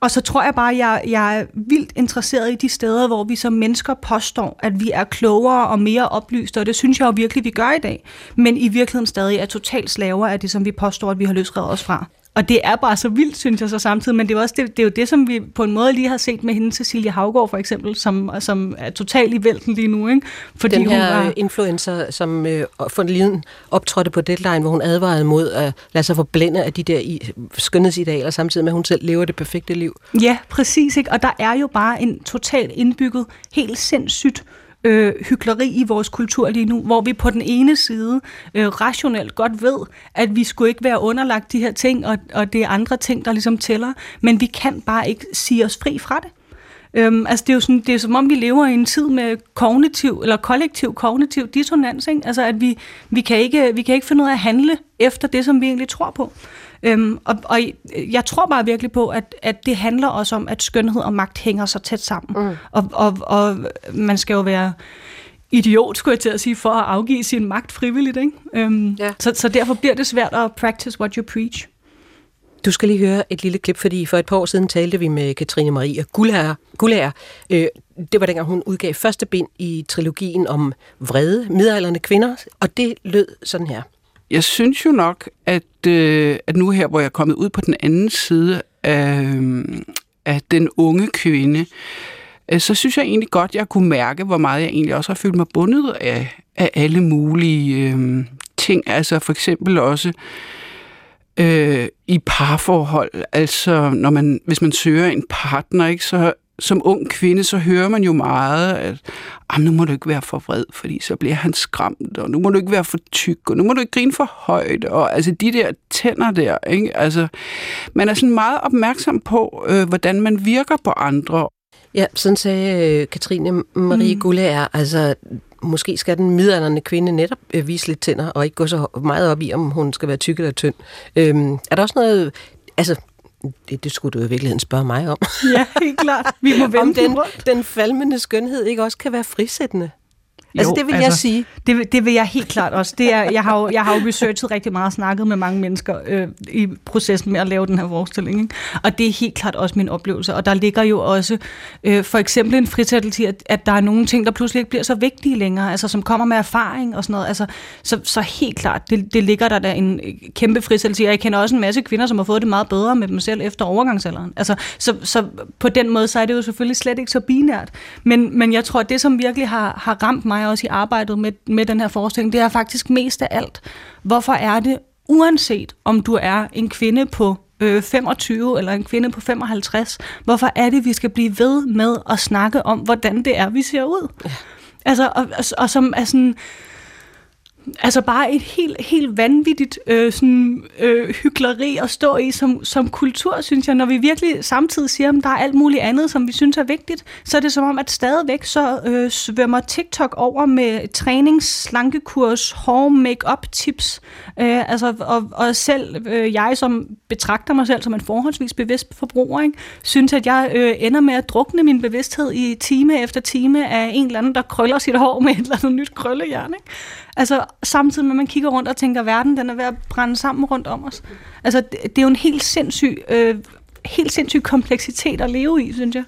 Og så tror jeg bare, at jeg, jeg er vildt interesseret i de steder, hvor vi som mennesker påstår, at vi er klogere og mere oplyste, og det synes jeg jo virkelig, vi gør i dag. Men i virkeligheden stadig er totalt slaver af det, som vi påstår, at vi har løsredet os fra. Og det er bare så vildt, synes jeg så samtidig, men det er, også det, det er jo det, som vi på en måde lige har set med hende, Cecilia Havgård for eksempel, som, som er totalt i vælten lige nu. Ikke? Fordi Den her hun var... influencer, som øh, for lige optrådte på Deadline, hvor hun advarede mod at lade sig forblænde af de der i, skønhedsidealer, samtidig med, at hun selv lever det perfekte liv. Ja, præcis. Ikke? Og der er jo bare en totalt indbygget, helt sindssygt øh, hykleri i vores kultur lige nu, hvor vi på den ene side øh, rationelt godt ved, at vi skulle ikke være underlagt de her ting, og, og det er andre ting, der ligesom tæller, men vi kan bare ikke sige os fri fra det. Øhm, altså det er jo sådan, det er som om vi lever i en tid med kognitiv eller kollektiv kognitiv dissonans, ikke? Altså at vi, vi, kan ikke, vi kan ikke finde ud af at handle efter det, som vi egentlig tror på. Øhm, og, og jeg tror bare virkelig på, at, at det handler også om, at skønhed og magt hænger så tæt sammen. Mm. Og, og, og man skal jo være idiot, skulle jeg til at sige, for at afgive sin magt frivilligt. Ikke? Øhm, ja. så, så derfor bliver det svært at practice what you preach. Du skal lige høre et lille klip, fordi for et par år siden talte vi med Katrine Marie Gullager. Gullager. Øh, det var dengang, hun udgav første bind i trilogien om vrede midalderne kvinder, og det lød sådan her jeg synes jo nok, at, øh, at nu her, hvor jeg er kommet ud på den anden side af, øh, af den unge kvinde, øh, så synes jeg egentlig godt, jeg kunne mærke, hvor meget jeg egentlig også har følt mig bundet af, af alle mulige øh, ting. Altså for eksempel også øh, i parforhold. Altså når man, hvis man søger en partner, ikke, så som ung kvinde, så hører man jo meget, at nu må du ikke være for vred, fordi så bliver han skræmt, og nu må du ikke være for tyk, og nu må du ikke grine for højt, og altså de der tænder der, ikke? Altså, man er sådan meget opmærksom på, øh, hvordan man virker på andre. Ja, sådan sagde øh, Katrine Marie mm. Gullager, altså måske skal den midalderne kvinde netop øh, vise lidt tænder, og ikke gå så meget op i, om hun skal være tyk eller tynd. Øhm, er der også noget, altså Det, det skulle du i virkeligheden spørge mig om. Ja, helt klart. Vi må vende om den den, falmende skønhed ikke også kan være frisættende. Altså, det vil jeg sige. Det, vil- det vil jeg helt klart også. Det er, jeg, har jo, jeg har jo researchet rigtig meget og snakket med mange mennesker øh, i processen med at lave den her forestilling. Ikke? Og det er helt klart også min oplevelse. Og der ligger jo også øh, for eksempel en frisættelse i, at, at der er nogle ting, der pludselig ikke bliver så vigtige længere, altså som kommer med erfaring og sådan noget. Altså, så, så helt klart, det, det ligger der da en kæmpe frisættelse i. Og jeg kender også en masse kvinder, som har fået det meget bedre med dem selv efter overgangsalderen. Altså, så, så på den måde, så er det jo selvfølgelig slet ikke så binært. Men, men jeg tror, at det, som virkelig har, har ramt mig også i arbejdet med, med den her forestilling, det er faktisk mest af alt. Hvorfor er det, uanset om du er en kvinde på øh, 25 eller en kvinde på 55, hvorfor er det, vi skal blive ved med at snakke om, hvordan det er, vi ser ud? Ja. Altså, og, og, og som er sådan, altså altså bare et helt, helt vanvittigt øh, sådan, øh, hyggeleri at stå i som, som kultur, synes jeg. Når vi virkelig samtidig siger, at der er alt muligt andet, som vi synes er vigtigt, så er det som om, at stadigvæk så øh, svømmer TikTok over med trænings, slankekurs, home make-up tips. Øh, altså, og, og selv øh, jeg, som betragter mig selv som en forholdsvis bevidst forbruger, ikke, synes, at jeg øh, ender med at drukne min bevidsthed i time efter time af en eller anden, der krøller sit hår med et eller andet nyt krøllejern. Ikke? Altså samtidig med, at man kigger rundt og tænker, at verden den er ved at brænde sammen rundt om os. Altså det, det er jo en helt sindssyg, øh, helt sindssyg kompleksitet at leve i, synes jeg.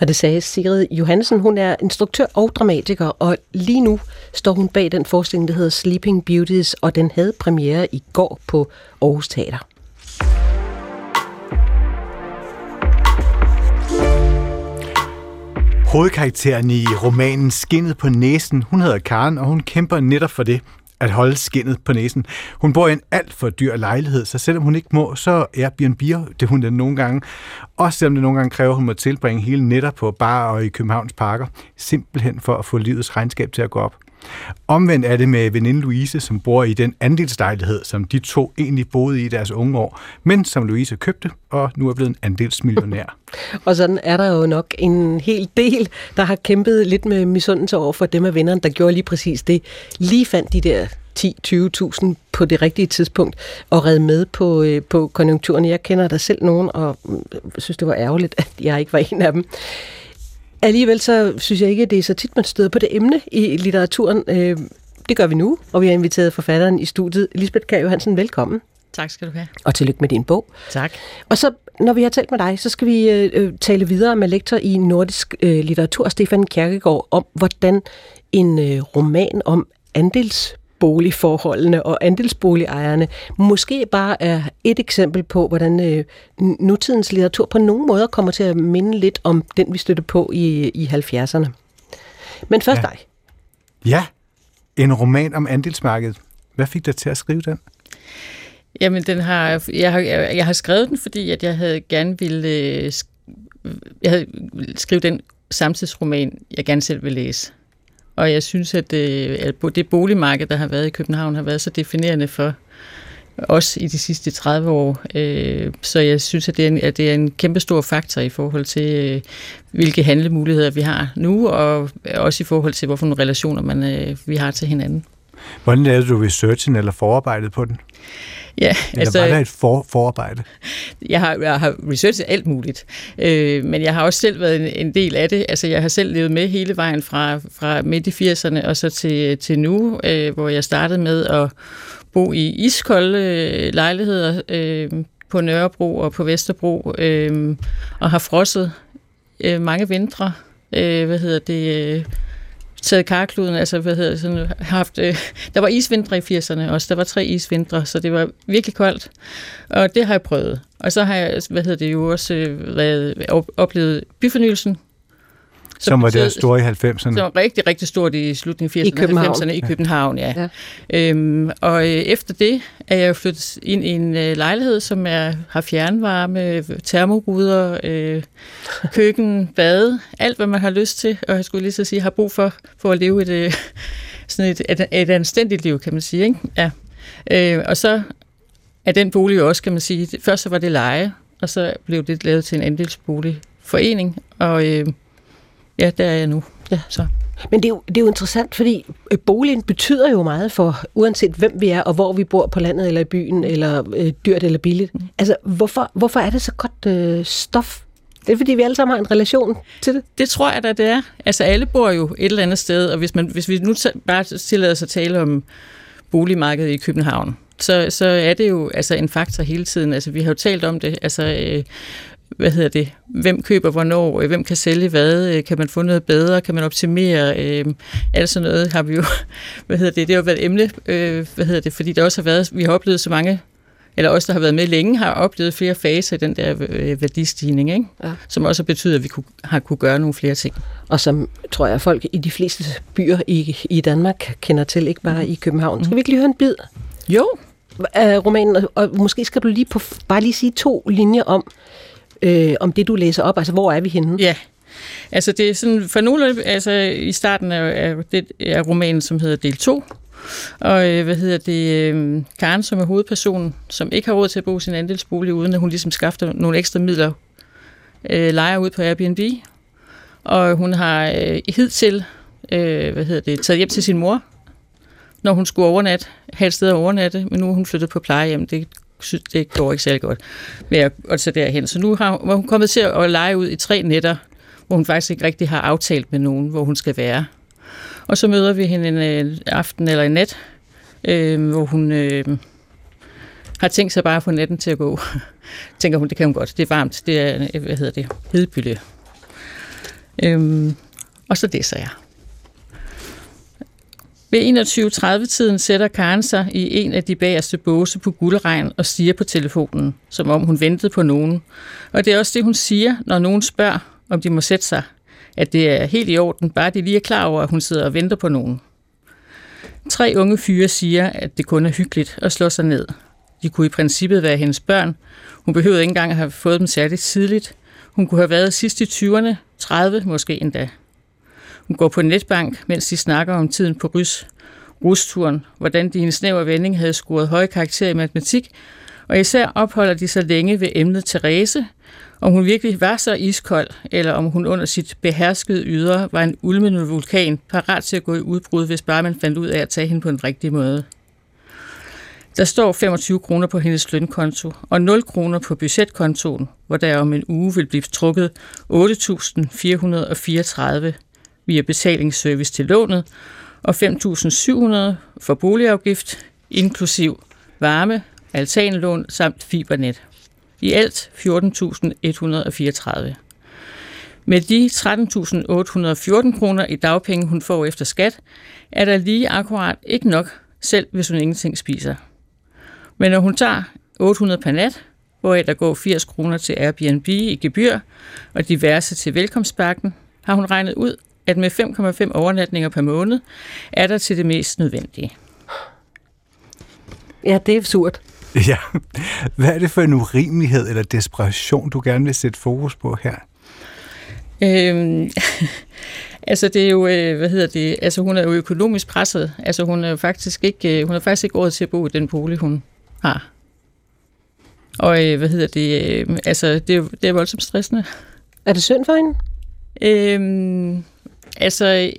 Og det sagde Sigrid Johansen. Hun er instruktør og dramatiker, og lige nu står hun bag den forestilling, der hedder Sleeping Beauties, og den havde premiere i går på Aarhus Teater. Hovedkarakteren i romanen Skinnet på næsen, hun hedder Karen, og hun kæmper netop for det, at holde skinnet på næsen. Hun bor i en alt for dyr lejlighed, så selvom hun ikke må, så Airbnb'er det hun den nogle gange. Også selvom det nogle gange kræver, at hun må tilbringe hele netter på bar og i Københavns parker, simpelthen for at få livets regnskab til at gå op. Omvendt er det med veninde Louise, som bor i den andelslejlighed, som de to egentlig boede i i deres unge år, men som Louise købte og nu er blevet en andelsmillionær. Og sådan er der jo nok en hel del, der har kæmpet lidt med misundelse over for dem af vennerne, der gjorde lige præcis det. Lige fandt de der 10-20.000 på det rigtige tidspunkt og red med på, øh, på konjunkturen. Jeg kender der selv nogen, og mm, synes, det var ærgerligt, at jeg ikke var en af dem. Alligevel så synes jeg ikke, at det er så tit, man støder på det emne i litteraturen. Øh, Det gør vi nu, og vi har inviteret forfatteren i studiet. Lisbeth Kjær Johansen, velkommen. Tak skal du have. Og tillykke med din bog. Tak. Og så, når vi har talt med dig, så skal vi øh, tale videre med lektor i nordisk øh, litteratur, Stefan Kierkegaard, om hvordan en øh, roman om andelsboligforholdene og andelsboligejerne måske bare er et eksempel på, hvordan øh, nutidens litteratur på nogle måder kommer til at minde lidt om den, vi støtte på i, i 70'erne. Men først Ja. dig. Ja, en roman om andelsmarkedet. Hvad fik dig til at skrive den? Jamen, den har, jeg, har, jeg har skrevet den, fordi at jeg havde gerne ville øh, sk- jeg havde ville skrive den samtidsroman, jeg gerne selv vil læse. Og jeg synes, at det, at det boligmarked, der har været i København, har været så definerende for os i de sidste 30 år. Øh, så jeg synes, at det er en, at det er en kæmpe stor faktor i forhold til, øh, hvilke handlemuligheder vi har nu, og også i forhold til, hvorfor nogle relationer man, vi har til hinanden. Hvordan lavede du researchen eller forarbejdet på den? Ja, Eller altså- var der et for, forarbejde? Jeg har, jeg har researchet alt muligt, øh, men jeg har også selv været en, en del af det. Altså, jeg har selv levet med hele vejen fra, fra midt i 80'erne og så til, til nu, øh, hvor jeg startede med at bo i iskolde øh, lejligheder øh, på Nørrebro og på Vesterbro, øh, og har frosset øh, mange vintre. Øh, hvad hedder det? Øh, taget karkluden, altså hvad hedder det, sådan, haft, øh, der var isvintre i 80'erne også, der var tre isvintre, så det var virkelig koldt, og det har jeg prøvet. Og så har jeg, hvad hedder det jo også, øh, været, oplevet byfornyelsen, som var der store i 90'erne. som var rigtig, rigtig stort i slutningen af 80'erne I København. og 90'erne i. København, ja. ja. Øhm, og øh, efter det er jeg jo flyttet ind i en øh, lejlighed, som er, har fjernvarme, termoruder, øh, køkken, bade, alt hvad man har lyst til, og jeg skulle lige så sige, har brug for, for at leve et, øh, sådan et, et, et anstændigt liv, kan man sige. Ikke? Ja. Øh, og så er den bolig jo også, kan man sige, først så var det leje, og så blev det lavet til en andelsboligforening, og øh, ja, der er jeg nu. Ja. Så. Men det er, jo, det er jo interessant, fordi øh, boligen betyder jo meget for, uanset hvem vi er, og hvor vi bor på landet eller i byen, eller øh, dyrt eller billigt. Mm. Altså, hvorfor, hvorfor er det så godt øh, stof? Det er, fordi vi alle sammen har en relation til det. Det tror jeg da, det er. Altså, alle bor jo et eller andet sted, og hvis, man, hvis vi nu bare tillader os at tale om boligmarkedet i København, så, så er det jo altså en faktor hele tiden. Altså, vi har jo talt om det. Altså, øh, hvad hedder det, hvem køber hvornår, øh, hvem kan sælge hvad, øh, kan man få noget bedre, kan man optimere, øh, alt sådan noget har vi jo, hvad hedder det, det har jo været et emne, øh, hvad hedder det, fordi der også har været, vi har oplevet så mange, eller os, der har været med længe, har oplevet flere faser i den der øh, værdistigning, ikke? Ja. som også betyder, at vi kunne, har kunne gøre nogle flere ting. Og som tror jeg, folk i de fleste byer i, i Danmark kender til, ikke bare i København. Skal vi ikke lige høre en bid? Jo. Af romanen, og, og måske skal du lige på, bare lige sige to linjer om, øh, om det, du læser op. Altså, hvor er vi henne? Ja, altså det er sådan, for nogle, altså i starten af, af, det, af romanen, som hedder del 2, og øh, hvad hedder det, øh, Karen, som er hovedpersonen, som ikke har råd til at bo i sin andelsbolig, uden at hun ligesom skaffer nogle ekstra midler, øh, leger ud på Airbnb, og hun har øh, hidtil, øh, hvad hedder det, taget hjem til sin mor, når hun skulle overnatte, have et sted at overnatte, men nu er hun flyttet på plejehjem. Det synes, det går ikke særlig godt med at, at tage derhen. Så nu har var hun kommet til at lege ud i tre nætter, hvor hun faktisk ikke rigtig har aftalt med nogen, hvor hun skal være. Og så møder vi hende en øh, aften eller en nat, øh, hvor hun øh, har tænkt sig bare at få natten til at gå. Tænker hun, det kan hun godt. Det er varmt. Det er, øh, hvad hedder det, hedebylde. Øhm, og så læser jeg. Ved 21.30-tiden sætter Karen sig i en af de bagerste båse på guldregn og siger på telefonen, som om hun ventede på nogen. Og det er også det, hun siger, når nogen spørger, om de må sætte sig. At det er helt i orden, bare de lige er klar over, at hun sidder og venter på nogen. Tre unge fyre siger, at det kun er hyggeligt at slå sig ned. De kunne i princippet være hendes børn. Hun behøvede ikke engang at have fået dem særligt tidligt. Hun kunne have været sidst i 20'erne, 30 måske endda. Hun går på netbank, mens de snakker om tiden på rys, rusturen, hvordan de i en snæver vending havde scoret høje karakterer i matematik, og især opholder de sig længe ved emnet Therese, om hun virkelig var så iskold, eller om hun under sit beherskede ydre var en ulmende vulkan, parat til at gå i udbrud, hvis bare man fandt ud af at tage hende på en rigtig måde. Der står 25 kroner på hendes lønkonto og 0 kroner på budgetkontoen, hvor der om en uge vil blive trukket 8.434 via betalingsservice til lånet og 5.700 for boligafgift, inklusiv varme, altanlån samt fibernet. I alt 14.134. Med de 13.814 kroner i dagpenge, hun får efter skat, er der lige akkurat ikke nok, selv hvis hun ingenting spiser. Men når hun tager 800 per nat, hvoraf der går 80 kroner til Airbnb i gebyr og diverse til velkomstbakken, har hun regnet ud, at med 5,5 overnatninger per måned er der til det mest nødvendige. Ja, det er surt. Ja. Hvad er det for en urimelighed eller desperation, du gerne vil sætte fokus på her? Øhm, altså det er jo, øh, hvad hedder det, altså hun er jo økonomisk presset. Altså hun er jo faktisk ikke, øh, hun har faktisk ikke råd til at bo i den bolig, hun har. Og øh, hvad hedder det, altså det er, jo- det er voldsomt stressende. Er det synd for hende? Øhm, altså, jeg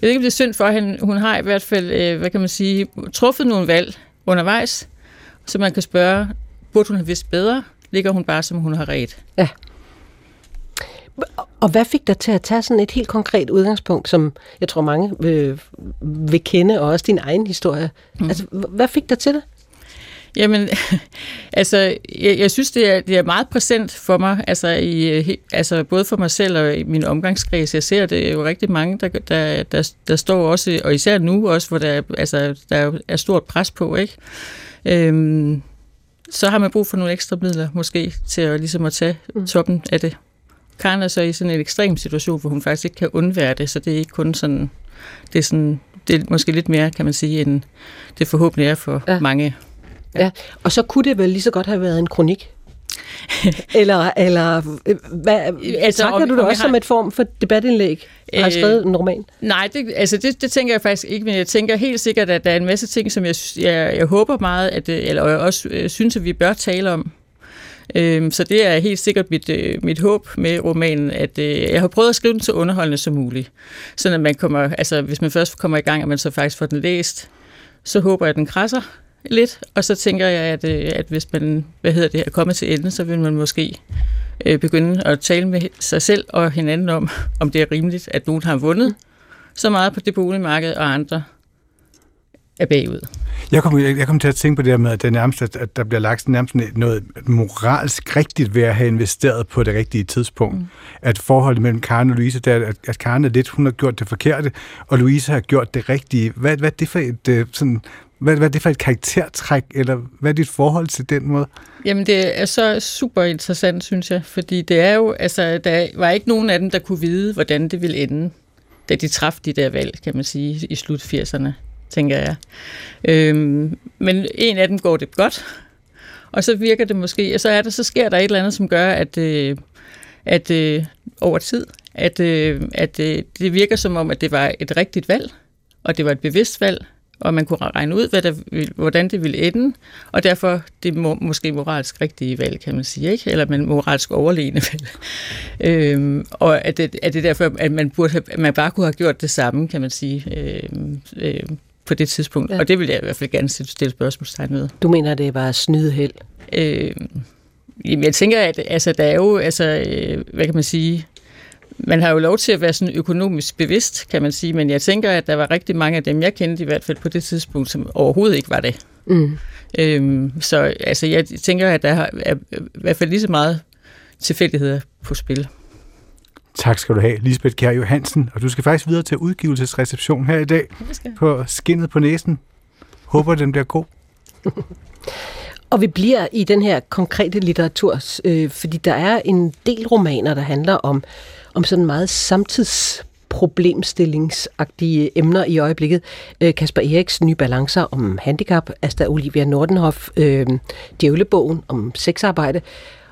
ved ikke, om det er synd for hende. Hun har i hvert fald, øh, hvad kan man sige, truffet nogle valg undervejs, så man kan spørge, burde hun have vidst bedre? Ligger hun bare, som hun har ret? Ja. Og hvad fik dig til at tage sådan et helt konkret udgangspunkt, som jeg tror mange øh, vil kende, og også din egen historie? Mm. Altså, hvad fik dig til det? Jamen, altså, jeg, jeg synes, det er, det er meget præsent for mig, altså, i, øh, altså både for mig selv og i min omgangskreds. Jeg ser det jo rigtig mange, der, der, der, der står også, og især nu også, hvor der, er- altså, der er stort pres på, ikke? Øhm, så har man brug for nogle ekstra midler, måske, til at, ligesom at tage toppen af det. Karen er så i sådan en ekstrem situation, hvor hun faktisk ikke kan undvære det, så det er ikke kun sådan, det er sådan, det er måske lidt mere, kan man sige, end det forhåbentlig er for ja. mange. Ja. Og så kunne det vel lige så godt have været en kronik? eller, eller øh, hvad, Altså, takker du det jeg også har- som et form for debatindlæg? Har Øh, skrevet en roman? Nej, det, altså det, det tænker jeg faktisk ikke, men jeg tænker helt sikkert, at der er en masse ting, som jeg, jeg, jeg håber meget, at, øh, eller jeg også øh, synes, at vi bør tale om. Øhm, så det er helt sikkert mit, øh, mit håb med romanen, at øh, jeg har prøvet at skrive den så underholdende som muligt. Så at man kommer, altså hvis man først kommer i gang, og man så faktisk får den læst, så håber jeg, at den krasser lidt, og så tænker jeg, at, øh, at hvis man hvad hedder det, er kommet til enden, så vil man måske øh, begynde at tale med sig selv og hinanden om, om det er rimeligt, at nogen har vundet så meget på det boligmarked, og andre er bagud. Jeg kom, jeg, jeg kom til at tænke på det her med, at, det nærmest, at, at der bliver lagt nærmest noget moralsk rigtigt ved at have investeret på det rigtige tidspunkt. Mm. At forholdet mellem Karen og Louise, der, at, at Karen er lidt, hun har gjort det forkerte, og Louise har gjort det rigtige. Hvad, hvad er det for et, øh, sådan, hvad, hvad er det for et karaktertræk, eller hvad er dit forhold til den måde? Jamen, det er så super interessant, synes jeg, fordi det er jo, altså, der var ikke nogen af dem, der kunne vide, hvordan det ville ende, da de træffede de der valg, kan man sige, i slut 80'erne tænker jeg. Øhm, men en af dem går det godt, og så virker det måske, og så, er der, så sker der et eller andet, som gør, at, øh, at øh, over tid, at, øh, at øh, det virker som om, at det var et rigtigt valg, og det var et bevidst valg, og man kunne regne ud, hvad der, hvordan det ville ende, og derfor det må, måske moralsk rigtige valg, kan man sige, ikke? eller man moralsk overlegne valg. øhm, og at det, at det derfor, at man, burde have, man bare kunne have gjort det samme, kan man sige. Øhm, øhm, på det tidspunkt. Ja. Og det vil jeg i hvert fald gerne stille spørgsmålstegn ved. Du mener, det er bare snydeheld? Øh, jamen, jeg tænker, at altså, der er jo, altså, øh, hvad kan man sige, man har jo lov til at være sådan økonomisk bevidst, kan man sige, men jeg tænker, at der var rigtig mange af dem, jeg kendte i hvert fald på det tidspunkt, som overhovedet ikke var det. Mm. Øhm, så altså, jeg tænker, at der er, er i hvert fald lige så meget tilfældigheder på spil. Tak skal du have, Lisbeth Kjær Johansen. Og du skal faktisk videre til udgivelsesreception her i dag på Skinnet på Næsen. Håber, den bliver god. Og vi bliver i den her konkrete litteratur, øh, fordi der er en del romaner, der handler om, om sådan meget samtids problemstillingsagtige emner i øjeblikket. Øh, Kasper Eriks nye balancer om handicap, Asta Olivia Nordenhoff, øh, Djævlebogen om sexarbejde,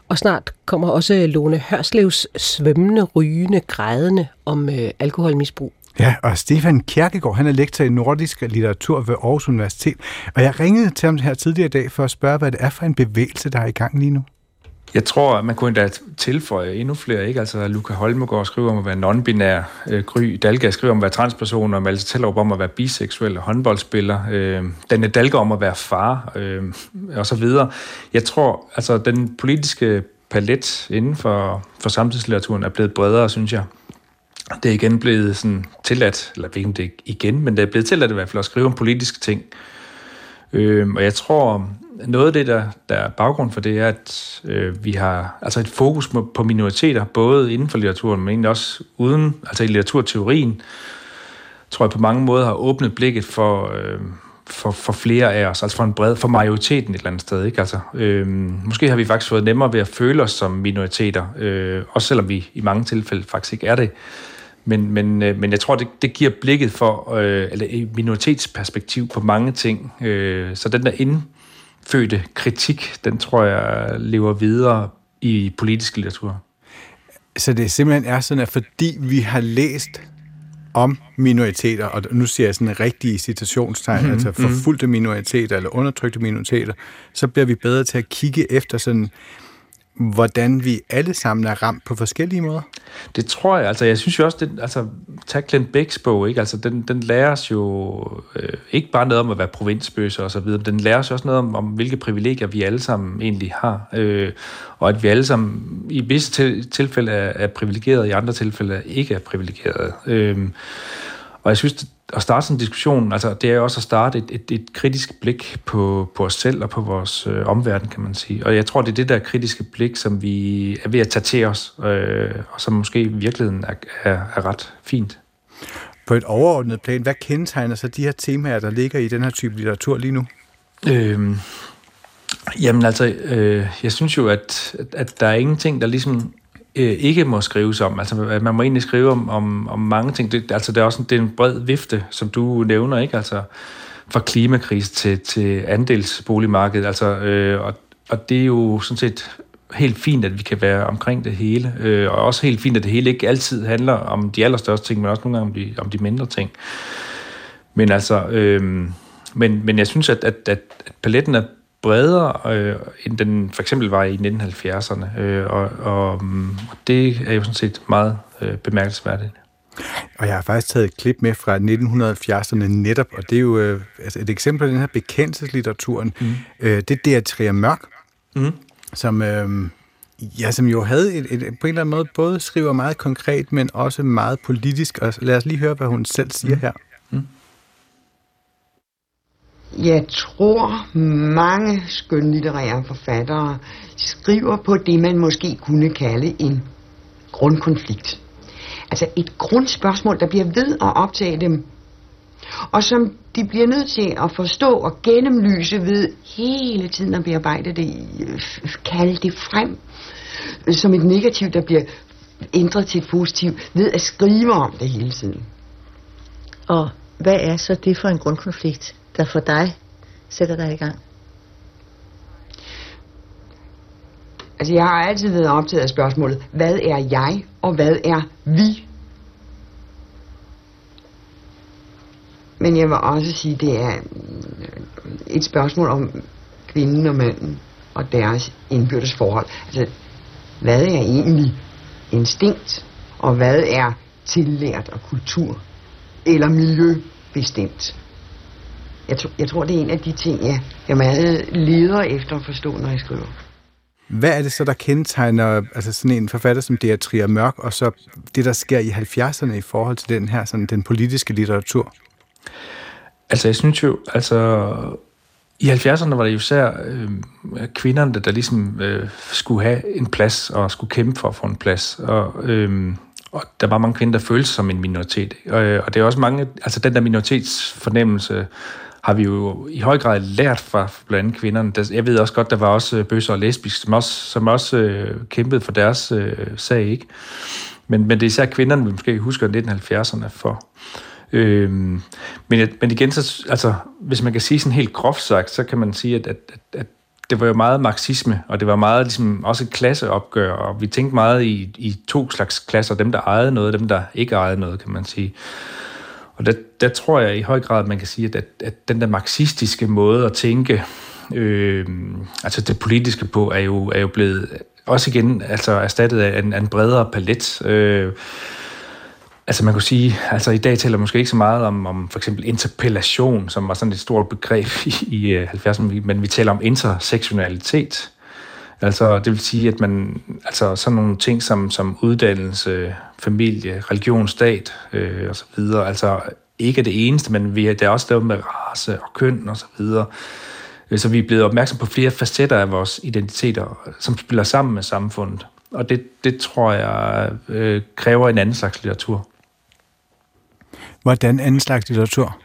og snart kommer også Lone Hørslevs svømmende, rygende, grædende om øh, alkoholmisbrug. Ja, og Stefan Kierkegaard, han er lektor i nordisk litteratur ved Aarhus Universitet. Og jeg ringede til ham her tidligere i dag for at spørge, hvad det er for en bevægelse, der er i gang lige nu. Jeg tror, at man kunne endda tilføje endnu flere. Ikke? Altså, Luca Holmegård skriver om at være non-binær, øh, Gry Dalga skriver om at være transperson, og Malte Tellerup om at være biseksuel og håndboldspiller, øh, Danne Dalga om at være far, øh, og så videre. Jeg tror, altså den politiske palet inden for, for samtidslitteraturen er blevet bredere, synes jeg. Det er igen blevet sådan tilladt, eller ikke det igen, men det er blevet tilladt i hvert fald at skrive om politiske ting. Øh, og jeg tror, noget af det, der, der er baggrund for det, er, at øh, vi har altså et fokus på minoriteter, både inden for litteraturen, men egentlig også uden, altså i litteraturteorien, tror jeg på mange måder har åbnet blikket for, øh, for, for flere af os, altså for en bred, for majoriteten et eller andet sted. Ikke? Altså, øh, måske har vi faktisk fået nemmere ved at føle os som minoriteter, øh, også selvom vi i mange tilfælde faktisk ikke er det. Men, men, øh, men jeg tror, det, det giver blikket for, øh, eller et minoritetsperspektiv på mange ting. Øh, så den der indfødte kritik, den tror jeg lever videre i politisk litteratur. Så det simpelthen er sådan, at fordi vi har læst om minoriteter, og nu siger jeg sådan en rigtig citationstegn, mm-hmm. altså forfulgte minoriteter eller undertrykte minoriteter, så bliver vi bedre til at kigge efter sådan, hvordan vi alle sammen er ramt på forskellige måder? Det tror jeg. Altså, jeg synes jo også, det, altså, tag Glenn Becks bog, ikke? Altså, den, den lærer os jo øh, ikke bare noget om at være provinsbøser og så videre, den lærer os også noget om, om hvilke privilegier vi alle sammen egentlig har. Øh, og at vi alle sammen i visse til, tilfælde er, er privilegerede, i andre tilfælde ikke er privilegerede. Øh, og jeg synes, at starte sådan en diskussion, altså det er også at starte et, et, et kritisk blik på, på os selv og på vores øh, omverden, kan man sige. Og jeg tror, det er det der kritiske blik, som vi er ved at tage til os, øh, og som måske i virkeligheden er, er, er ret fint. På et overordnet plan, hvad kendetegner så de her temaer, der ligger i den her type litteratur lige nu? Øh, jamen altså, øh, jeg synes jo, at, at, at der er ingenting, der ligesom øh, ikke må skrives om. Altså, at man må egentlig skrive om, om, om mange ting. Det, altså, det er også en, det er en bred vifte, som du nævner, ikke? Altså, fra klimakrise til, til andelsboligmarkedet. Altså, øh, og, og det er jo sådan set helt fint, at vi kan være omkring det hele. Øh, og også helt fint, at det hele ikke altid handler om de allerstørste ting, men også nogle gange om de, om de mindre ting. Men altså, øh, men, men jeg synes, at, at, at paletten er bredere, øh, end den for eksempel var i 1970'erne. Øh, og, og, det er jo sådan set meget øh, bemærkelsesværdigt. Og jeg har faktisk taget et klip med fra 1970'erne netop, og det er jo øh, altså et eksempel på den her bekendelseslitteraturen. Mm. Øh, det er Beatrice Mørk, mm. som, øh, ja, som jo havde et, et, på en eller anden måde både skriver meget konkret, men også meget politisk. Og lad os lige høre, hvad hun selv siger mm. her. Mm. Jeg tror, mange skønlitterære forfattere skriver på det, man måske kunne kalde en grundkonflikt. Altså et grundspørgsmål, der bliver ved at optage dem, og som de bliver nødt til at forstå og gennemlyse ved hele tiden at bearbejde det, kalde det frem som et negativ, der bliver ændret til et positivt, ved at skrive om det hele tiden. Og hvad er så det for en grundkonflikt, der for dig sætter dig i gang? Altså, jeg har altid været optaget af spørgsmålet, hvad er jeg, og hvad er vi? Men jeg vil også sige, det er øh, et spørgsmål om kvinden og manden og deres indbyrdes forhold. Altså, hvad er egentlig instinkt, og hvad er tillært og kultur eller miljøbestemt? Jeg, tro, jeg tror, det er en af de ting, jeg, jeg meget leder efter at forstå, når jeg skriver. Hvad er det så, der kendetegner altså sådan en forfatter som Beatrice Mørk, og så det, der sker i 70'erne i forhold til den her sådan, den politiske litteratur? Altså, jeg synes jo, altså, i 70'erne var det jo især øh, kvinderne, der ligesom øh, skulle have en plads og skulle kæmpe for at få en plads. Og, øh, og der var mange kvinder, der følte sig som en minoritet. Og, øh, og det er også mange, altså den der minoritetsfornemmelse, har vi jo i høj grad lært fra blandt andet kvinderne. Jeg ved også godt, der var også øh, bøsser og lesbiske, som også, som også øh, kæmpede for deres øh, sag, ikke? Men, men det er især kvinderne, vi måske husker 1970'erne for. Øhm, men, men igen, så, altså, hvis man kan sige sådan helt groft sagt, så kan man sige, at, at, at, at det var jo meget marxisme, og det var meget ligesom også et klasseopgør, og vi tænkte meget i, i to slags klasser, dem der ejede noget, dem der ikke ejede noget, kan man sige. Og der, der tror jeg i høj grad, at man kan sige, at, at, den der marxistiske måde at tænke, øh, altså det politiske på, er jo, er jo blevet også igen altså erstattet af en, en bredere palet. Øh, Altså man kunne sige, altså i dag taler måske ikke så meget om, om for eksempel interpellation, som var sådan et stort begreb i, i øh, 70'erne, men vi taler om intersektionalitet. Altså det vil sige, at man, altså sådan nogle ting som, som uddannelse, familie, religion, stat øh, og så videre, altså ikke er det eneste, men vi, det er også lavet med race og køn og så videre. Øh, så vi er blevet opmærksom på flere facetter af vores identiteter, som spiller sammen med samfundet. Og det, det tror jeg øh, kræver en anden slags litteratur. Hvordan anden slags litteratur?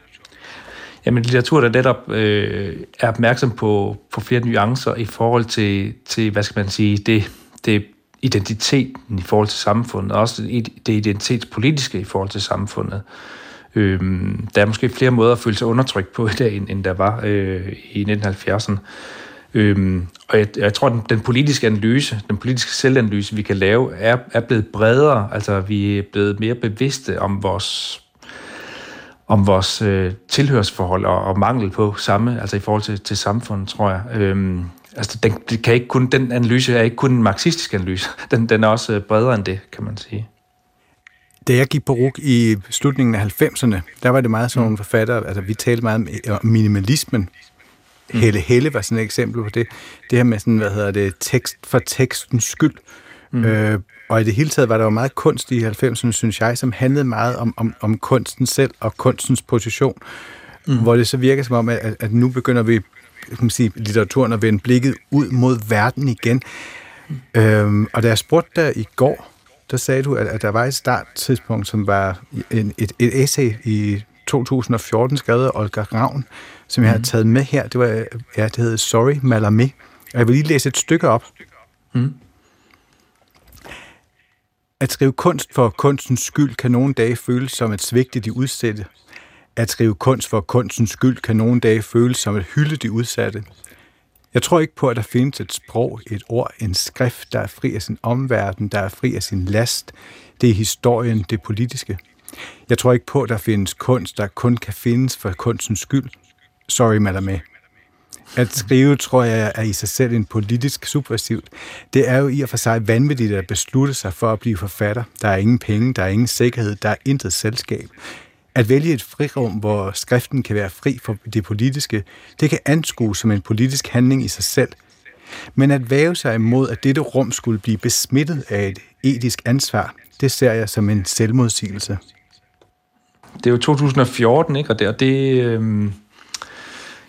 Jamen litteratur, der netop øh, er opmærksom på, på flere nuancer i forhold til, til hvad skal man sige, det, det identiteten i forhold til samfundet, og også det identitetspolitiske i forhold til samfundet. Øhm, der er måske flere måder at føle sig undertrykt på i dag, end, end der var øh, i 1970'erne. Øhm, og jeg, jeg tror, at den, den politiske analyse, den politiske selvanalyse, vi kan lave, er, er blevet bredere. Altså, vi er blevet mere bevidste om vores om vores øh, tilhørsforhold og, og mangel på samme, altså i forhold til, til samfundet, tror jeg. Øhm, altså, den, det kan ikke kun, den analyse er ikke kun en marxistisk analyse, den, den er også øh, bredere end det, kan man sige. Da jeg gik på RUK i slutningen af 90'erne, der var det meget sådan nogle mm. forfattere, altså vi talte meget om minimalismen. Mm. Helle Helle var sådan et eksempel på det. Det her med sådan, hvad hedder det, tekst for tekstens skyld. Mm. Øh, og i det hele taget var der jo meget kunst i 90'erne, synes jeg, som handlede meget om, om, om kunsten selv og kunstens position. Mm. Hvor det så virker som om, at, at nu begynder vi kan man sige, litteraturen at vende blikket ud mod verden igen. Mm. Øhm, og da jeg spurgte dig i går, der sagde du, at, at der var et starttidspunkt, som var en, et, et essay i 2014, skrevet af Olga Ravn, som jeg mm. har taget med her. Det var, ja, det hedder Sorry Malamé. Og jeg vil lige læse et stykke op. Mm. At skrive kunst for kunstens skyld kan nogle dage føles som et svigt i de udsatte. At skrive kunst for kunstens skyld kan nogle dage føles som et hylde de udsatte. Jeg tror ikke på, at der findes et sprog, et ord, en skrift, der er fri af sin omverden, der er fri af sin last. Det er historien, det politiske. Jeg tror ikke på, at der findes kunst, der kun kan findes for kunstens skyld. Sorry, madame at skrive, tror jeg, er i sig selv en politisk subversivt. Det er jo i og for sig vanvittigt at beslutte sig for at blive forfatter. Der er ingen penge, der er ingen sikkerhed, der er intet selskab. At vælge et frirum, hvor skriften kan være fri for det politiske, det kan anskues som en politisk handling i sig selv. Men at væve sig imod, at dette rum skulle blive besmittet af et etisk ansvar, det ser jeg som en selvmodsigelse. Det er jo 2014, ikke? Og det, og det øh,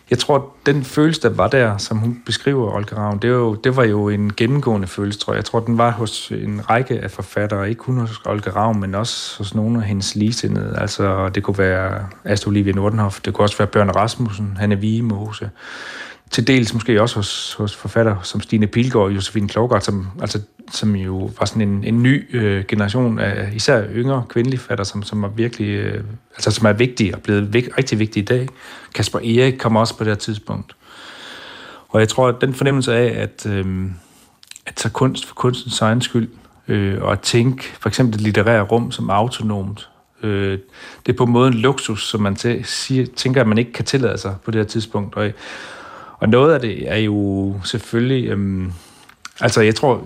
jeg tror, den følelse, der var der, som hun beskriver, Olga Ravn, det, var jo, det var jo en gennemgående følelse, tror jeg. Jeg tror, den var hos en række af forfattere, ikke kun hos Olga Ravn, men også hos nogle af hendes ligesindede. Altså, det kunne være Astrid Olivia Nordenhoff, det kunne også være Bjørn Rasmussen, Hanne Vigemose, til dels måske også hos, hos forfatter som Stine Pilgaard og Josefine Klogart, som, altså, som jo var sådan en, en ny øh, generation af især yngre kvindelige fatter, som, som er virkelig, øh, altså som er vigtige og blevet vig, rigtig vigtige i dag. Kasper Erik kom også på det her tidspunkt. Og jeg tror, at den fornemmelse af, at, øh, at tage kunst for kunstens egen skyld, øh, og at tænke for eksempel det litterære rum som autonomt, øh, det er på en måde en luksus, som man siger, tænker, at man ikke kan tillade sig på det her tidspunkt. Og, og noget af det er jo selvfølgelig... Øhm, altså, jeg tror,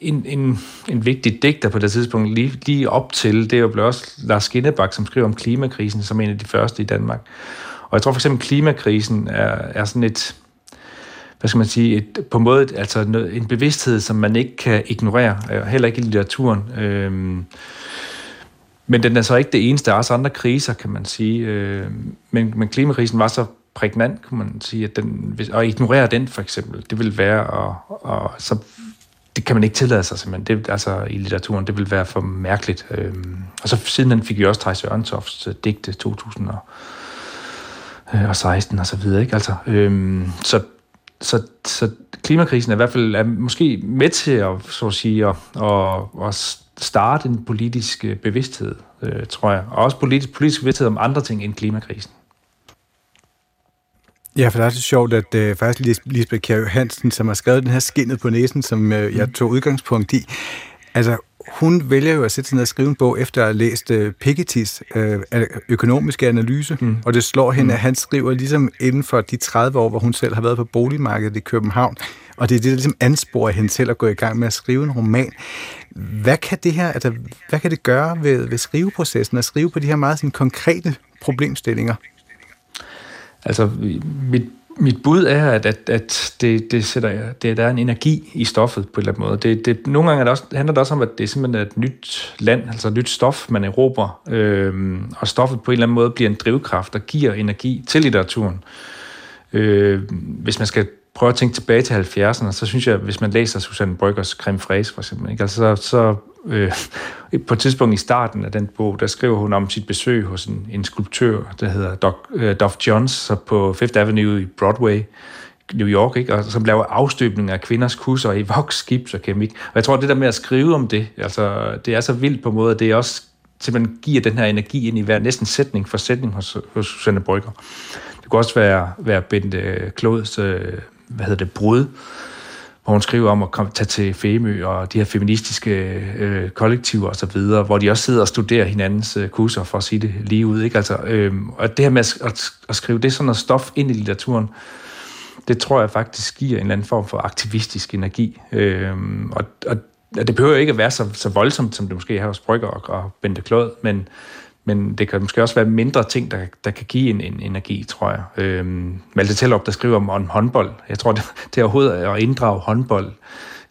en, en, en vigtig digter på det tidspunkt, lige, lige op til, det er jo også Lars Skinnebak, som skriver om klimakrisen, som en af de første i Danmark. Og jeg tror for eksempel, klimakrisen er, er sådan et, hvad skal man sige, et, på en måde altså en bevidsthed, som man ikke kan ignorere, øh, heller ikke i litteraturen. Øhm, men den er så ikke det eneste. Der er også andre kriser, kan man sige. Øhm, men, men klimakrisen var så prægnant, kunne man sige, at den, og ignorere den for eksempel, det vil være, og, og så det kan man ikke tillade sig simpelthen, det, altså i litteraturen, det vil være for mærkeligt. Øhm, og så siden den fik vi også Thijs Ørntofts øh, digte 2016 øh, og så videre, ikke? Altså, øhm, så, så, så klimakrisen er i hvert fald er måske med til at, så at sige, at, at, at starte en politisk øh, bevidsthed, øh, tror jeg. Og også politisk, politisk bevidsthed om andre ting end klimakrisen. Ja, for det er så sjovt, at uh, faktisk Lisbeth Kjær Hansen, som har skrevet den her skinnet på næsen, som uh, jeg tog udgangspunkt i, altså hun vælger jo at sætte sig ned og skrive en bog, efter at have læst uh, Pikettys uh, økonomiske analyse, mm. og det slår hende, mm. at han skriver ligesom inden for de 30 år, hvor hun selv har været på boligmarkedet i København, og det er det, der ligesom ansporer hende til at gå i gang med at skrive en roman. Hvad kan det her, altså, hvad kan det gøre ved, ved skriveprocessen, at skrive på de her meget sådan, konkrete problemstillinger? Altså, mit, mit bud er, at, at, at det, det sætter, det, der er en energi i stoffet på en eller anden måde. Det, det, nogle gange er det også, handler det også om, at det er simpelthen et nyt land, altså et nyt stof, man erobrer, øh, og stoffet på en eller anden måde bliver en drivkraft, der giver energi til litteraturen. Øh, hvis man skal prøve at tænke tilbage til 70'erne, så synes jeg, hvis man læser Susanne Bryggers Creme Fraise for eksempel, ikke? Altså, så, så øh, på et tidspunkt i starten af den bog, der skriver hun om sit besøg hos en, en skulptør, der hedder Doc, øh, Duff Johns, på Fifth Avenue i Broadway, New York, ikke? Og som laver afstøbninger af kvinders kusser i voks, skips og kemik. Og jeg tror, det der med at skrive om det, altså, det er så vildt på en måde, at det også simpelthen giver den her energi ind i hver næsten sætning for sætning hos, hos Susanne Brygger. Det kunne også være, være Bente Klods, øh, hvad hedder det, brud, hvor hun skriver om at komme, tage til Femø og de her feministiske øh, kollektiver og så videre, hvor de også sidder og studerer hinandens øh, kurser, for at sige det lige ud. Ikke? Altså, øh, og det her med at, at, at skrive det sådan noget stof ind i litteraturen, det tror jeg faktisk giver en eller anden form for aktivistisk energi. Øh, og, og det behøver ikke at være så, så voldsomt, som det måske er hos Brygger og, og Bente Klod, men men det kan måske også være mindre ting, der, der kan give en, en energi, tror jeg. Øhm, Malte Tellup, der skriver om, om håndbold. Jeg tror, det, det er overhovedet at inddrage håndbold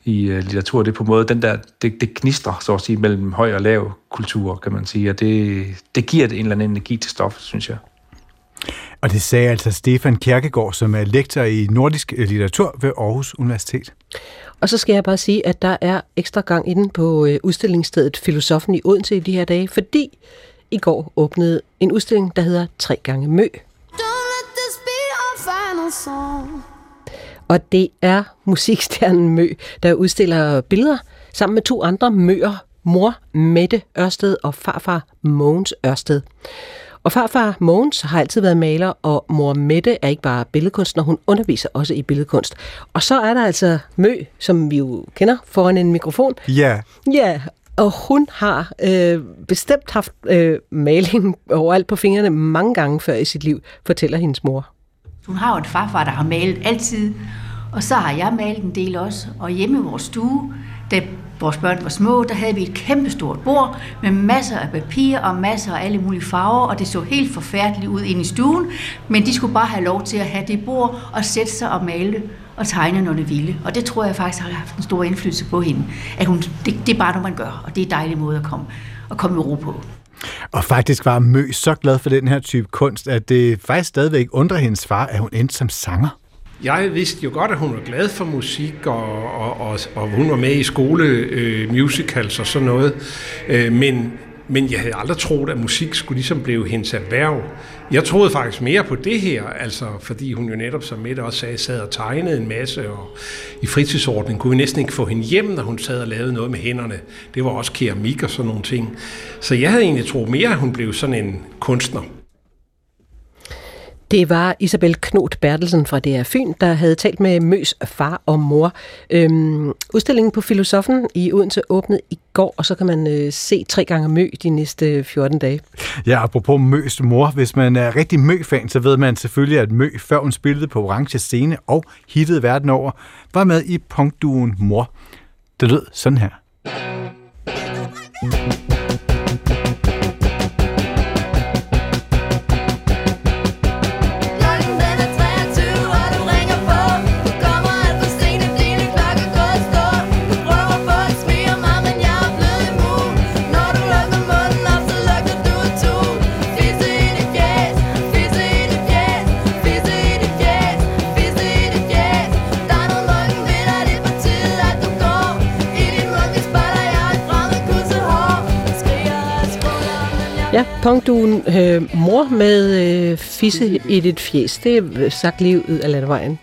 i uh, litteratur, det er på en måde, den der, det, det gnister, så at sige, mellem høj og lav kultur, kan man sige, og det, det giver det en eller anden energi til stof, synes jeg. Og det sagde altså Stefan Kjerkegaard, som er lektor i nordisk øh, litteratur ved Aarhus Universitet. Og så skal jeg bare sige, at der er ekstra gang i den på øh, udstillingsstedet Filosofen i Odense i de her dage, fordi i går åbnede en udstilling, der hedder Tre gange Mø. Og det er musikstjernen Mø, der udstiller billeder sammen med to andre møer, mor Mette Ørsted og farfar Mogens Ørsted. Og farfar Mogens har altid været maler, og mor Mette er ikke bare billedkunstner, hun underviser også i billedkunst. Og så er der altså Mø, som vi jo kender foran en mikrofon. Ja. Ja, og hun har øh, bestemt haft øh, maling overalt på fingrene mange gange før i sit liv, fortæller hendes mor. Hun har jo en farfar, der har malet altid, og så har jeg malet en del også. Og hjemme i vores stue, da vores børn var små, der havde vi et kæmpestort bord med masser af papir og masser af alle mulige farver, og det så helt forfærdeligt ud inde i stuen, men de skulle bare have lov til at have det bord og sætte sig og male og tegne, når det ville. Og det tror jeg faktisk har haft en stor indflydelse på hende. At hun, det, det er bare noget, man gør, og det er en dejlig måde at komme, at komme i ro på. Og faktisk var Mø så glad for den her type kunst, at det faktisk stadigvæk undrer hendes far, at hun endte som sanger. Jeg vidste jo godt, at hun var glad for musik, og, og, og, og hun var med i skole øh, musicals og sådan noget. Øh, men, men jeg havde aldrig troet, at musik skulle ligesom blive hendes erhverv. Jeg troede faktisk mere på det her, altså fordi hun jo netop, som Mette også sagde, sad og tegnede en masse, og i fritidsordningen kunne vi næsten ikke få hende hjem, når hun sad og lavede noget med hænderne. Det var også keramik og sådan nogle ting. Så jeg havde egentlig troet mere, at hun blev sådan en kunstner. Det var Isabel Knot Bertelsen fra DR Fyn, der havde talt med Møs far og mor. Øhm, udstillingen på Filosofen i Odense åbnede i går, og så kan man øh, se tre gange Mø de næste øh, 14 dage. Ja, apropos Møs mor, hvis man er rigtig Mø-fan, så ved man selvfølgelig, at Mø, før hun spillede på Orange Scene og hittede verden over, var med i punkduen Mor. Det lød sådan her. Ja, punkduen øh, mor med øh, fisse i dit fjes. Det er sagt lige ud af landevejen.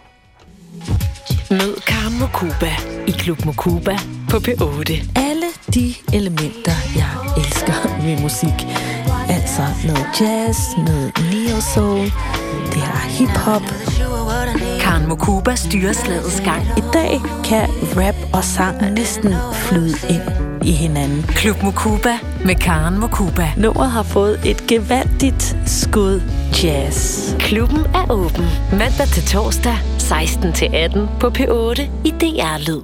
Mød Karen Mokuba i Klub Mokuba på P8. Alle de elementer, jeg elsker ved musik. Altså noget jazz, noget neo-soul, det her hip-hop. Karen Mokuba styrer slagets gang. I dag kan rap og sang næsten flyde ind i hinanden. Klub Mokuba med Karen Mokuba. Nummeret har fået et gevaldigt skud jazz. Klubben er åben mandag til torsdag 16 til 18 på P8 i DR Lyd.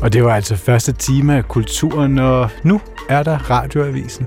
Og det var altså første time af kulturen, og nu er der radioavisen.